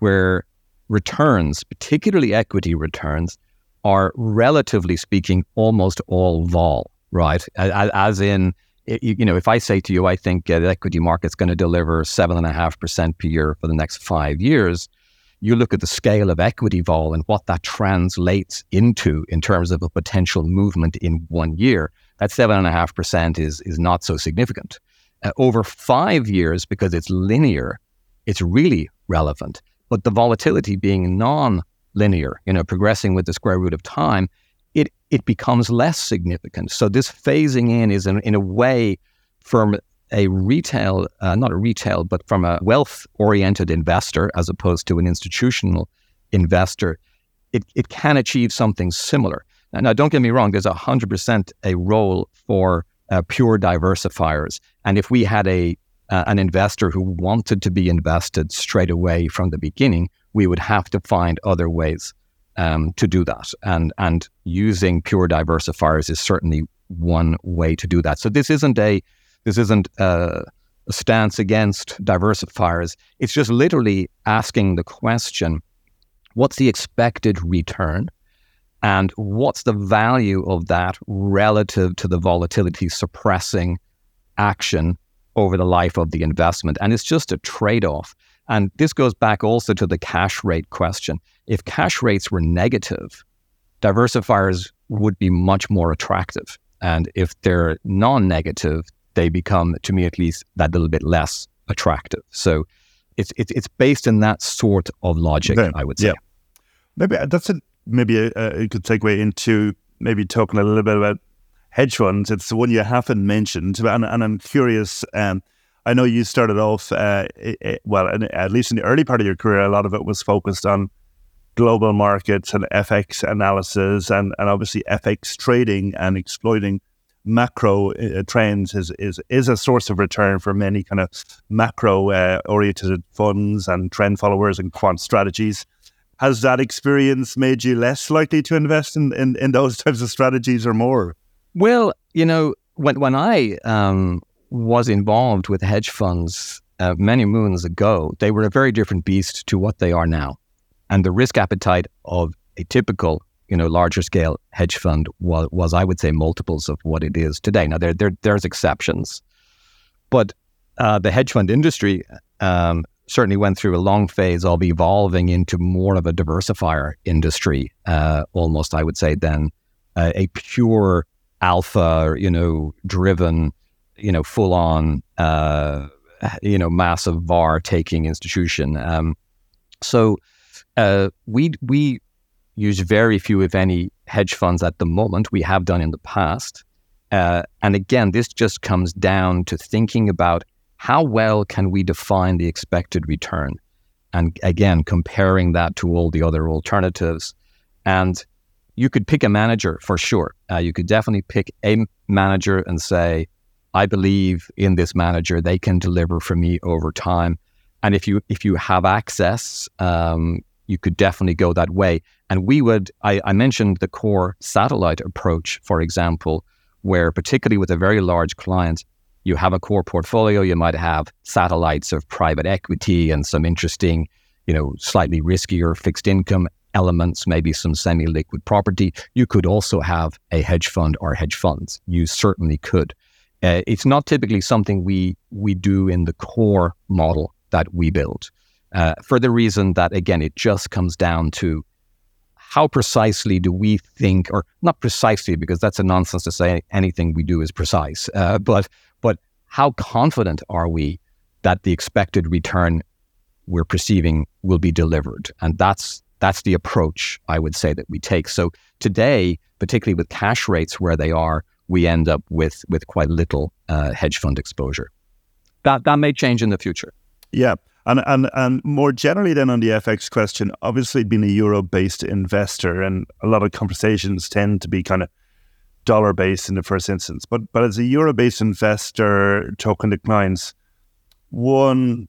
where returns, particularly equity returns, are relatively speaking almost all vol, right? As in, you know, if I say to you, I think uh, the equity market's going to deliver seven and a half percent per year for the next five years, you look at the scale of equity vol and what that translates into in terms of a potential movement in one year. That seven and a half percent is is not so significant. Uh, over five years, because it's linear, it's really relevant. But the volatility being non linear, you know, progressing with the square root of time, it becomes less significant. So this phasing in is in, in a way from a retail, uh, not a retail, but from a wealth oriented investor as opposed to an institutional investor, it, it can achieve something similar. Now, now don't get me wrong, there's 100% a role for uh, pure diversifiers. And if we had a uh, an investor who wanted to be invested straight away from the beginning, we would have to find other ways um, to do that. And and using pure diversifiers is certainly one way to do that. So this isn't a this isn't a, a stance against diversifiers. It's just literally asking the question: What's the expected return? And what's the value of that relative to the volatility suppressing action over the life of the investment? And it's just a trade off. And this goes back also to the cash rate question. If cash rates were negative, diversifiers would be much more attractive. And if they're non negative, they become, to me at least, that little bit less attractive. So it's, it's, it's based in that sort of logic, okay. I would say. Yeah. Maybe uh, that's a, maybe a, a good segue into maybe talking a little bit about hedge funds. It's the one you haven't mentioned. And, and I'm curious. Um, I know you started off, uh, it, well, at least in the early part of your career, a lot of it was focused on global markets and FX analysis and, and obviously FX trading and exploiting macro uh, trends is, is is a source of return for many kind of macro uh, oriented funds and trend followers and quant strategies. Has that experience made you less likely to invest in, in, in those types of strategies or more? Well, you know, when when I um, was involved with hedge funds uh, many moons ago, they were a very different beast to what they are now. And the risk appetite of a typical, you know, larger scale hedge fund was, was I would say, multiples of what it is today. Now, there, there there's exceptions, but uh, the hedge fund industry um, certainly went through a long phase of evolving into more of a diversifier industry, uh, almost, I would say, than a, a pure alpha, you know, driven, you know, full on, uh, you know, massive VAR taking institution. Um, so uh, we we use very few, if any, hedge funds at the moment. We have done in the past. Uh, and again, this just comes down to thinking about how well can we define the expected return? And again, comparing that to all the other alternatives. And you could pick a manager for sure. Uh, you could definitely pick a manager and say, I believe in this manager. They can deliver for me over time. And if you if you have access, um, you could definitely go that way. And we would, I, I mentioned the core satellite approach, for example, where particularly with a very large client, you have a core portfolio, you might have satellites of private equity and some interesting, you know, slightly riskier fixed income elements, maybe some semi liquid property. You could also have a hedge fund or hedge funds. You certainly could. Uh, it's not typically something we we do in the core model that we build, uh, for the reason that again it just comes down to how precisely do we think, or not precisely because that's a nonsense to say anything we do is precise, uh, but but how confident are we that the expected return we're perceiving will be delivered, and that's that's the approach I would say that we take. So today, particularly with cash rates where they are, we end up with with quite little uh, hedge fund exposure. That that may change in the future. Yeah. And, and and more generally than on the FX question, obviously being a euro based investor and a lot of conversations tend to be kind of dollar based in the first instance. But but as a euro based investor talking to clients, one,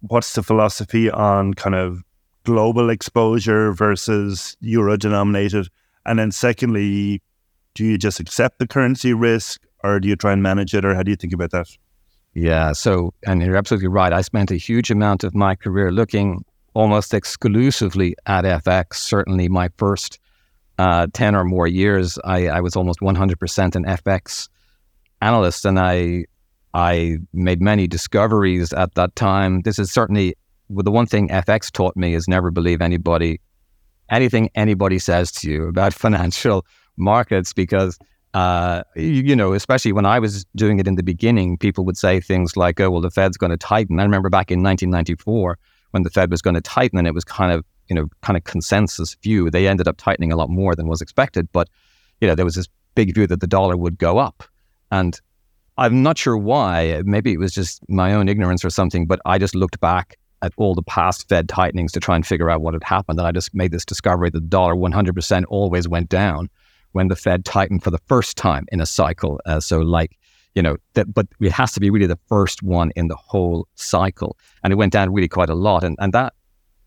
what's the philosophy on kind of global exposure versus euro denominated? And then secondly, do you just accept the currency risk or do you try and manage it or how do you think about that? Yeah. So, and you're absolutely right. I spent a huge amount of my career looking almost exclusively at FX. Certainly, my first uh, 10 or more years, I, I was almost 100% an FX analyst. And I, I made many discoveries at that time. This is certainly well, the one thing FX taught me is never believe anybody, anything anybody says to you about financial markets because uh, you, you, know, especially when I was doing it in the beginning, people would say things like, oh, well, the Fed's going to tighten. I remember back in 1994 when the Fed was going to tighten and it was kind of, you know, kind of consensus view. They ended up tightening a lot more than was expected. But, you know, there was this big view that the dollar would go up. And I'm not sure why. Maybe it was just my own ignorance or something, but I just looked back at all the past Fed tightenings to try and figure out what had happened. And I just made this discovery that the dollar 100% always went down when the Fed tightened for the first time in a cycle. Uh, so, like, you know, that, but it has to be really the first one in the whole cycle. And it went down really quite a lot. And, and that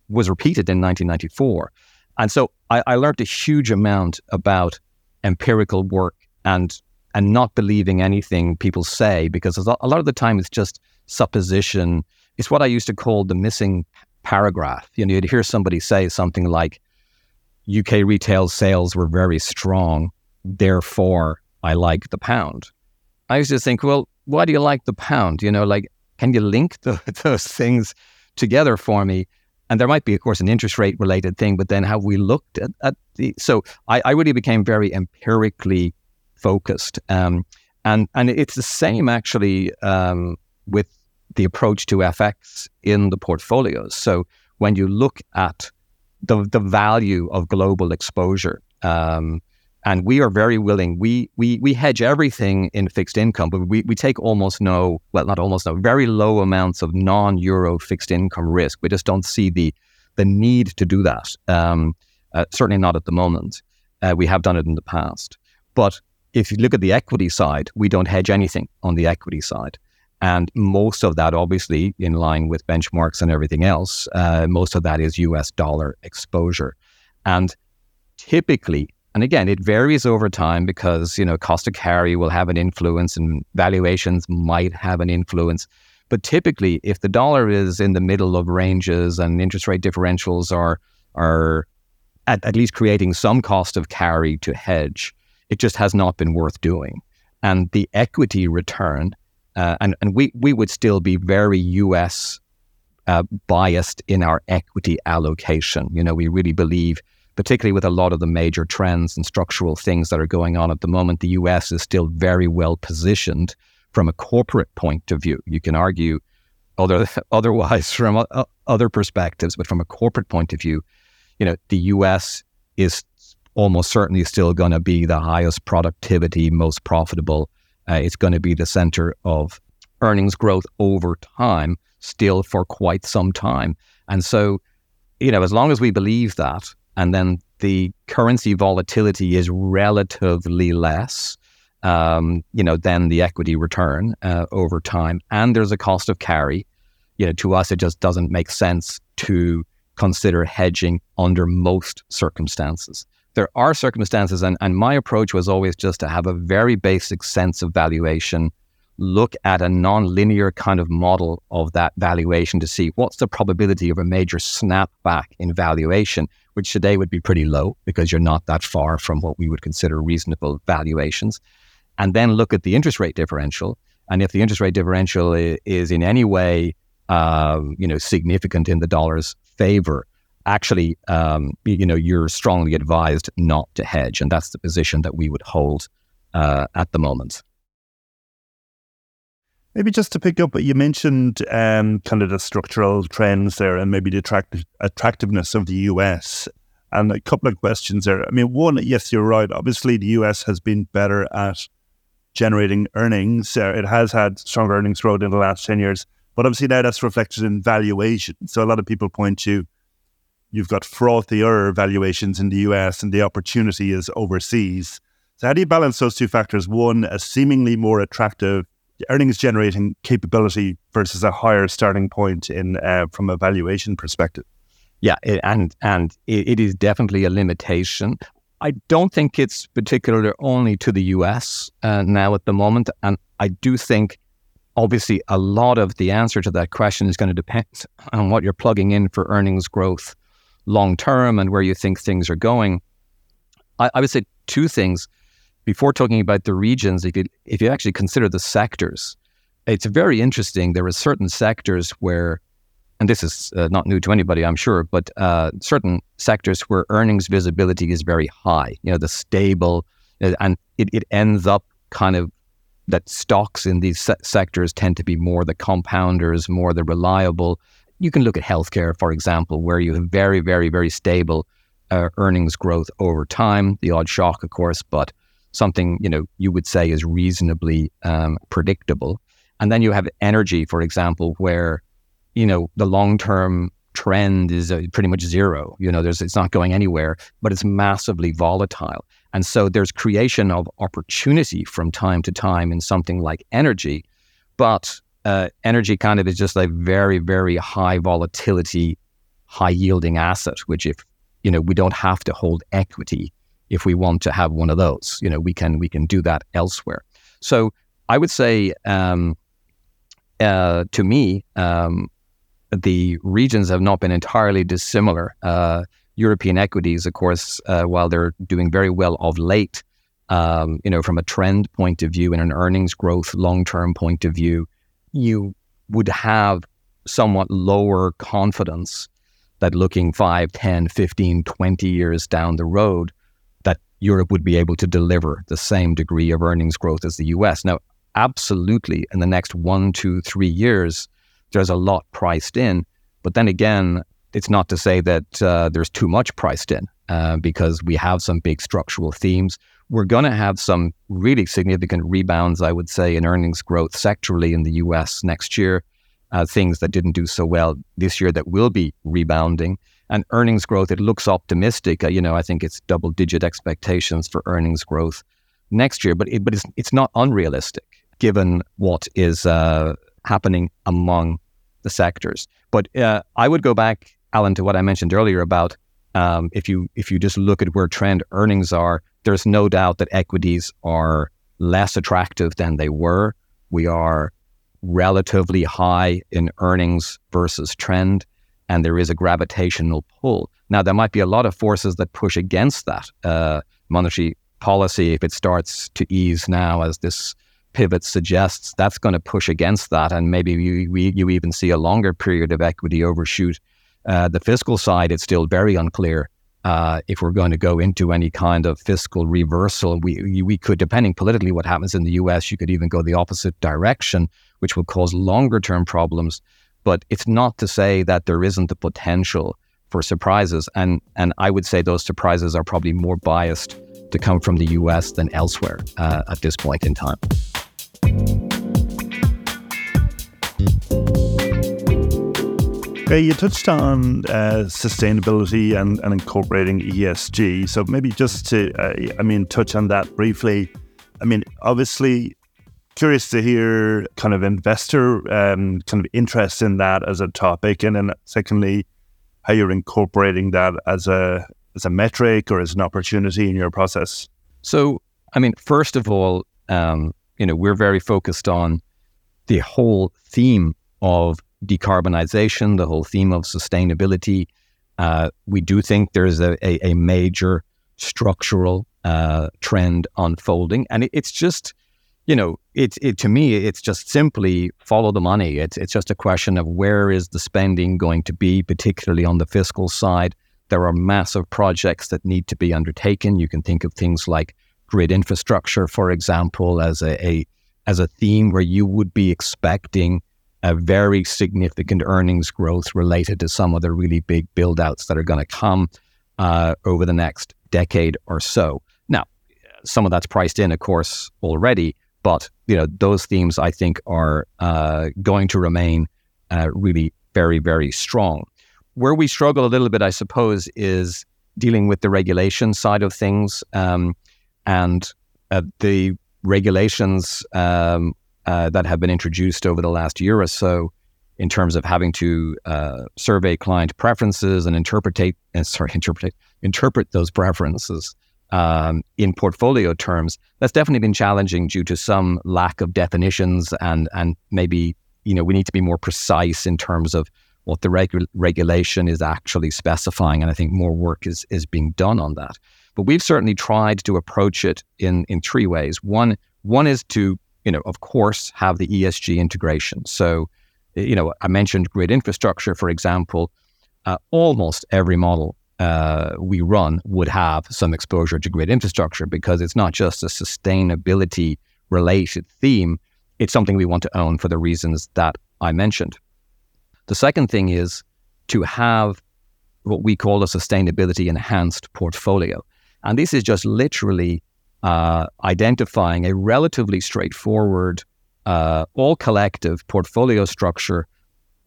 was repeated in 1994. And so I, I learned a huge amount about empirical work and and not believing anything people say because a lot of the time it's just supposition. It's what I used to call the missing paragraph. You know, you'd hear somebody say something like, UK retail sales were very strong. Therefore, I like the pound. I used to think, well, why do you like the pound? You know, like, can you link the, those things together for me? And there might be, of course, an interest rate related thing, but then have we looked at, at the. So I, I, really became very empirically focused. Um, and, and it's the same actually um, with the approach to FX in the portfolios. So when you look at the the value of global exposure. Um, and we are very willing. We we we hedge everything in fixed income, but we, we take almost no, well, not almost no, very low amounts of non-euro fixed income risk. We just don't see the the need to do that. Um, uh, certainly not at the moment. Uh, we have done it in the past, but if you look at the equity side, we don't hedge anything on the equity side. And most of that, obviously, in line with benchmarks and everything else, uh, most of that is US dollar exposure. And typically, and again, it varies over time because, you know, cost of carry will have an influence and valuations might have an influence. But typically, if the dollar is in the middle of ranges and interest rate differentials are, are at, at least creating some cost of carry to hedge, it just has not been worth doing. And the equity return uh, and and we we would still be very U.S. Uh, biased in our equity allocation. You know, we really believe particularly with a lot of the major trends and structural things that are going on at the moment, the US is still very well positioned from a corporate point of view. You can argue other, otherwise from uh, other perspectives, but from a corporate point of view, you know, the US is almost certainly still going to be the highest productivity, most profitable. Uh, it's going to be the center of earnings growth over time, still for quite some time. And so, you know, as long as we believe that, and then the currency volatility is relatively less, um, you know, than the equity return uh, over time, and there's a cost of carry. You know, to us, it just doesn't make sense to consider hedging under most circumstances. There are circumstances, and, and my approach was always just to have a very basic sense of valuation, look at a non-linear kind of model of that valuation to see what's the probability of a major snapback in valuation, which today would be pretty low because you're not that far from what we would consider reasonable valuations. And then look at the interest rate differential. And if the interest rate differential is in any way, uh, you know, significant in the dollar's favor, actually, um, you know, you're strongly advised not to hedge, and that's the position that we would hold uh, at the moment. Maybe just to pick up, you mentioned um, kind of the structural trends there, and maybe the attract- attractiveness of the US. And a couple of questions there. I mean, one, yes, you're right. Obviously, the US has been better at generating earnings. Uh, it has had stronger earnings growth in the last 10 years. But obviously now that's reflected in valuation. So a lot of people point to you've got frothier valuations in the US and the opportunity is overseas. So how do you balance those two factors? One, a seemingly more attractive earnings generating capability versus a higher starting point in uh, from a valuation perspective. Yeah, it, and and it, it is definitely a limitation. I don't think it's particularly only to the US uh, now at the moment, and I do think obviously a lot of the answer to that question is going to depend on what you're plugging in for earnings growth long term and where you think things are going. I, I, would say two things before talking about the regions. If you if you actually consider the sectors, it's very interesting. There are certain sectors where, and this is uh, not new to anybody, I'm sure, but uh, certain sectors where earnings visibility is very high. You know, the stable, uh, and it, it ends up kind of that stocks in these se- sectors tend to be more the compounders, more the reliable. You can look at healthcare, for example, where you have very, very, very stable uh, earnings growth over time. The odd shock, of course, but something you know you would say is reasonably um, predictable. And then you have energy, for example, where you know the long-term trend is uh, pretty much zero. You know, there's it's not going anywhere, but it's massively volatile. And so there's creation of opportunity from time to time in something like energy, but uh, energy kind of is just a very, very high volatility, high yielding asset, which if, you know, we don't have to hold equity if we want to have one of those, you know, we can, we can do that elsewhere. So I would say, um, uh, to me, um, the regions have not been entirely dissimilar. Uh, European equities, of course, uh, while they're doing very well of late, um, you know, from a trend point of view and an earnings growth long term point of view, you would have somewhat lower confidence that looking 5, 10, 15, 20 years down the road, that Europe would be able to deliver the same degree of earnings growth as the US. Now, absolutely, in the next one, two, three years, there's a lot priced in. But then again, it's not to say that uh, there's too much priced in uh, because we have some big structural themes. We're going to have some really significant rebounds, I would say, in earnings growth sectorally in the US next year. Uh, things that didn't do so well this year that will be rebounding. And earnings growth, it looks optimistic. Uh, you know, I think it's double digit expectations for earnings growth next year, but, it, but it's, it's not unrealistic given what is uh, happening among the sectors. But uh, I would go back Alan, to what I mentioned earlier about um, if you if you just look at where trend earnings are, there's no doubt that equities are less attractive than they were. We are relatively high in earnings versus trend, and there is a gravitational pull. Now, there might be a lot of forces that push against that. Uh, monetary policy, if it starts to ease now, as this pivot suggests, that's going to push against that, and maybe you, you even see a longer period of equity overshoot uh, the fiscal side, it's still very unclear uh, if we're going to go into any kind of fiscal reversal, we we could, depending politically what happens in the U.S., you could even go the opposite direction, which will cause longer term problems. But it's not to say that there isn't the potential for surprises, and and I would say those surprises are probably more biased to come from the U.S. than elsewhere uh, at this point in time. Okay, you touched on uh, sustainability and, and incorporating ESG. So maybe just to, uh, I mean, touch on that briefly. I mean, obviously, curious to hear kind of investor um, kind of interest in that as a topic, and then secondly, how you're incorporating that as a as a metric or as an opportunity in your process. So, I mean, first of all, um, you know, we're very focused on the whole theme of decarbonization, the whole theme of sustainability. Uh, we do think there's a, a, a major structural uh, trend unfolding, and it, it's just, you know, it, it to me, it's just simply follow the money. It's it's just a question of where is the spending going to be, particularly on the fiscal side. There are massive projects that need to be undertaken. You can think of things like grid infrastructure, for example, as a, a as a theme where you would be expecting a very significant earnings growth related to some of the really big build outs that are going to come uh, over the next decade or so. Now, some of that's priced in, of course, already, but you know those themes I think are uh, going to remain uh, really very, very strong. Where we struggle a little bit, I suppose, is dealing with the regulation side of things, um, and uh, the regulations um, uh, that have been introduced over the last year or so in terms of having to uh, survey client preferences and interpret, uh, sorry, interpret, interpret those preferences um, in portfolio terms. That's definitely been challenging due to some lack of definitions and and maybe you know we need to be more precise in terms of what the regu- regulation is actually specifying, and I think more work is is being done on that. But we've certainly tried to approach it in in three ways. One one is to you know, of course, have the ESG integration. So, you know, I mentioned grid infrastructure, for example. Uh, almost every model uh, we run would have some exposure to grid infrastructure because it's not just a sustainability related theme. It's something we want to own for the reasons that I mentioned. The second thing is to have what we call a sustainability enhanced portfolio. And this is just literally uh, identifying a relatively straightforward, uh, all collective portfolio structure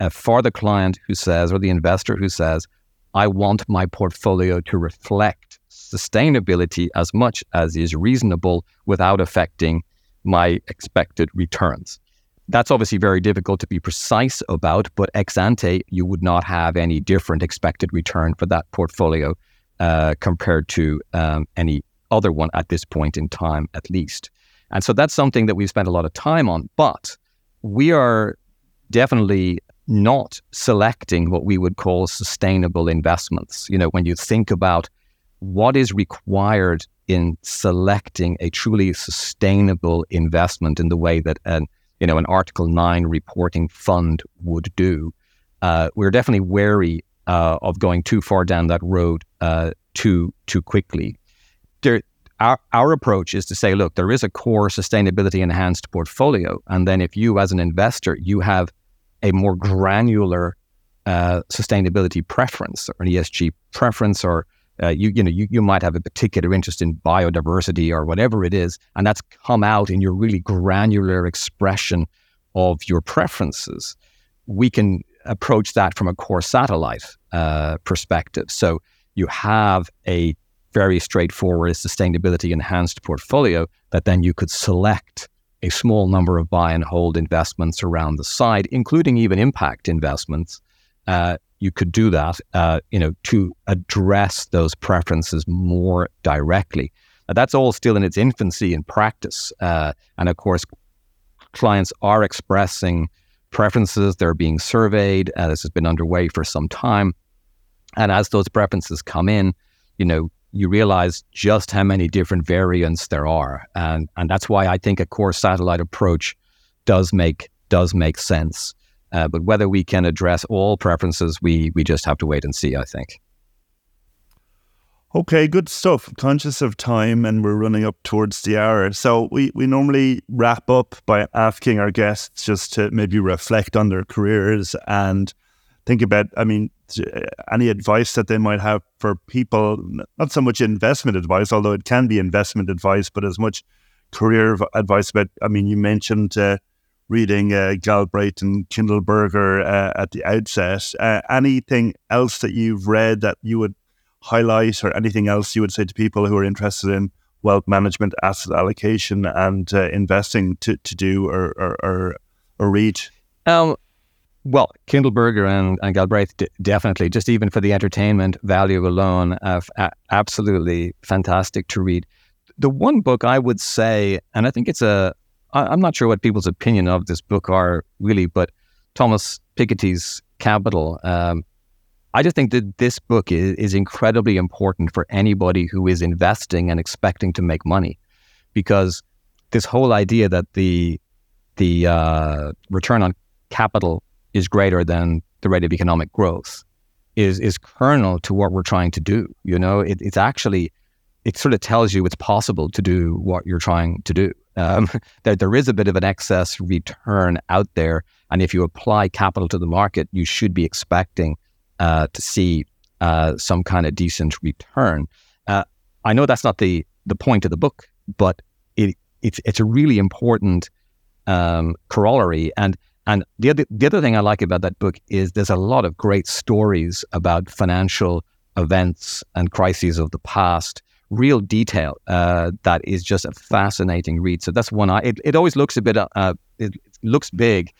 uh, for the client who says, or the investor who says, I want my portfolio to reflect sustainability as much as is reasonable without affecting my expected returns. That's obviously very difficult to be precise about, but ex ante, you would not have any different expected return for that portfolio uh, compared to um, any other one at this point in time, at least. And so that's something that we've spent a lot of time on. But we are definitely not selecting what we would call sustainable investments. You know, when you think about what is required in selecting a truly sustainable investment in the way that an you know an Article Nine reporting fund would do, uh, we're definitely wary uh, of going too far down that road uh, too too quickly there, our, our approach is to say, look, there is a core sustainability enhanced portfolio. And then if you, as an investor, you have a more granular uh, sustainability preference or an ESG preference, or uh, you, you know, you, you might have a particular interest in biodiversity or whatever it is, and that's come out in your really granular expression of your preferences. We can approach that from a core satellite uh, perspective. So you have a very straightforward sustainability enhanced portfolio that then you could select a small number of buy and hold investments around the side, including even impact investments. Uh, you could do that, uh, you know, to address those preferences more directly. Now, that's all still in its infancy in practice, uh, and of course, clients are expressing preferences. They're being surveyed. Uh, this has been underway for some time, and as those preferences come in, you know, you realize just how many different variants there are. And, and that's why I think a core satellite approach does make, does make sense. Uh, but whether we can address all preferences, we, we just have to wait and see, I think. Okay, good stuff. Conscious of time and we're running up towards the hour. So we, we normally wrap up by asking our guests just to maybe reflect on their careers and think about, I mean, any advice that they might have for people, not so much investment advice, although it can be investment advice, but as much career advice about, I mean, you mentioned uh, reading uh, Galbraith and Kindleberger uh, at the outset. Uh, anything else that you've read that you would highlight or anything else you would say to people who are interested in wealth management, asset allocation, and uh, investing to, to do or, or, or, or read? Um, well, Kindleberger and, and Galbraith d- definitely, just even for the entertainment value alone, uh, absolutely fantastic to read. The one book I would say, and I think it's a, I, I'm not sure what people's opinion of this book are really, but Thomas Piketty's Capital. Um, I just think that this book is, is incredibly important for anybody who is investing and expecting to make money, because this whole idea that the the uh, return on capital is greater than the rate of economic growth is is kernel to what we're trying to do. You know, it, it's actually it sort of tells you it's possible to do what you're trying to do. Um, there, there is a bit of an excess return out there, and if you apply capital to the market, you should be expecting uh, to see uh, some kind of decent return. Uh, I know that's not the the point of the book, but it it's it's a really important um, corollary. And and the other the other thing I like about that book is there's a lot of great stories about financial events and crises of the past. Real detail uh, that is just a fascinating read. So that's one. I it, it always looks a bit. Uh, it, it looks big,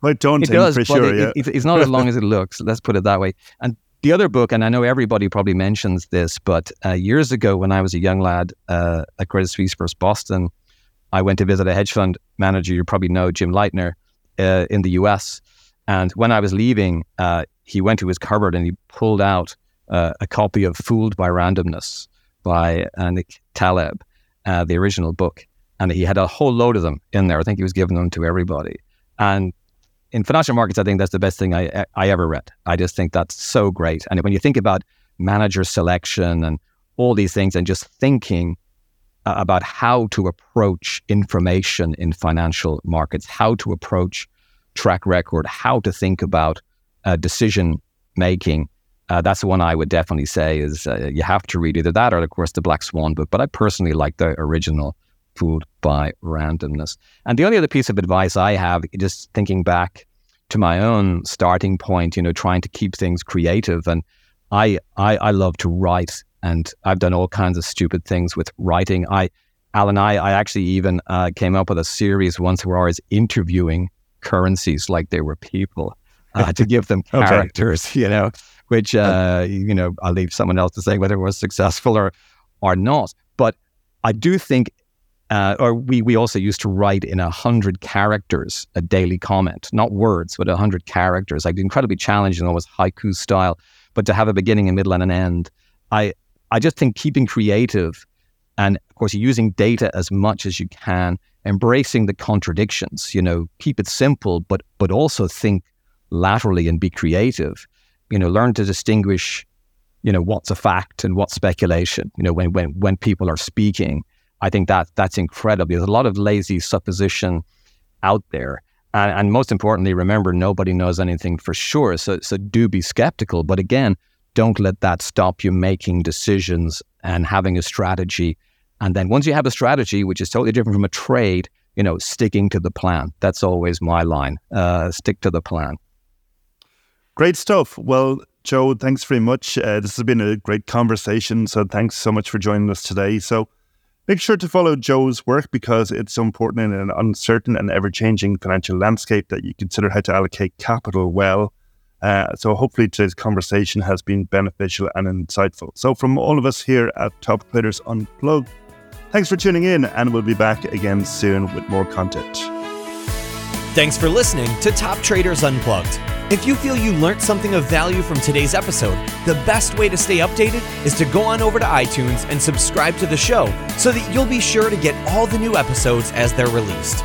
quite daunting it does, for sure. It, yeah. it, it's not as long as it looks. Let's put it that way. And the other book, and I know everybody probably mentions this, but uh, years ago when I was a young lad uh, at Credit Suisse First Boston, I went to visit a hedge fund manager. You probably know Jim Leitner uh, in the U.S. And when I was leaving, uh, he went to his cupboard and he pulled out uh, a copy of "Fooled by Randomness" by uh, Nick Taleb, the original book, and he had a whole load of them in there. I think he was giving them to everybody. And in financial markets, I think that's the best thing I, I ever read. I just think that's so great. And when you think about manager selection and all these things, and just thinking uh, about how to approach information in financial markets, how to approach track record, how to think about uh, decision making, uh, that's the one I would definitely say is uh, you have to read either that or, of course, the Black Swan book. But I personally like the original fooled by randomness. And the only other piece of advice I have, just thinking back to my own starting point, you know, trying to keep things creative. And I, I, I love to write, and I've done all kinds of stupid things with writing. I, Alan, I, I actually even uh, came up with a series once where I was interviewing currencies like they were people uh, to give them characters, okay. you know, which, uh, you know, I'll leave someone else to say whether it was successful or, or not. But I do think uh, or we we also used to write in a hundred characters a daily comment, not words, but a hundred characters. Like incredibly challenging, almost haiku style, but to have a beginning, a middle, and an end. I I just think keeping creative, and of course using data as much as you can, embracing the contradictions. You know, keep it simple, but but also think laterally and be creative. You know, learn to distinguish. You know what's a fact and what's speculation. You know when when when people are speaking I think that that's incredible. There's a lot of lazy supposition out there. And, and, most importantly, remember, nobody knows anything for sure. So, so do be skeptical. But again, don't let that stop you making decisions and having a strategy. And then once you have a strategy, which is totally different from a trade, you know, sticking to the plan. That's always my line. Uh, stick to the plan. Great stuff. Well, Joe, thanks very much. Uh, this has been a great conversation. So thanks so much for joining us today. So Make sure to follow Joe's work because it's so important in an uncertain and ever changing financial landscape that you consider how to allocate capital well. Uh, so, hopefully, today's conversation has been beneficial and insightful. So, from all of us here at Top Traders Unplugged, thanks for tuning in, and we'll be back again soon with more content. Thanks for listening to Top Traders Unplugged. If you feel you learned something of value from today's episode, the best way to stay updated is to go on over to iTunes and subscribe to the show so that you'll be sure to get all the new episodes as they're released.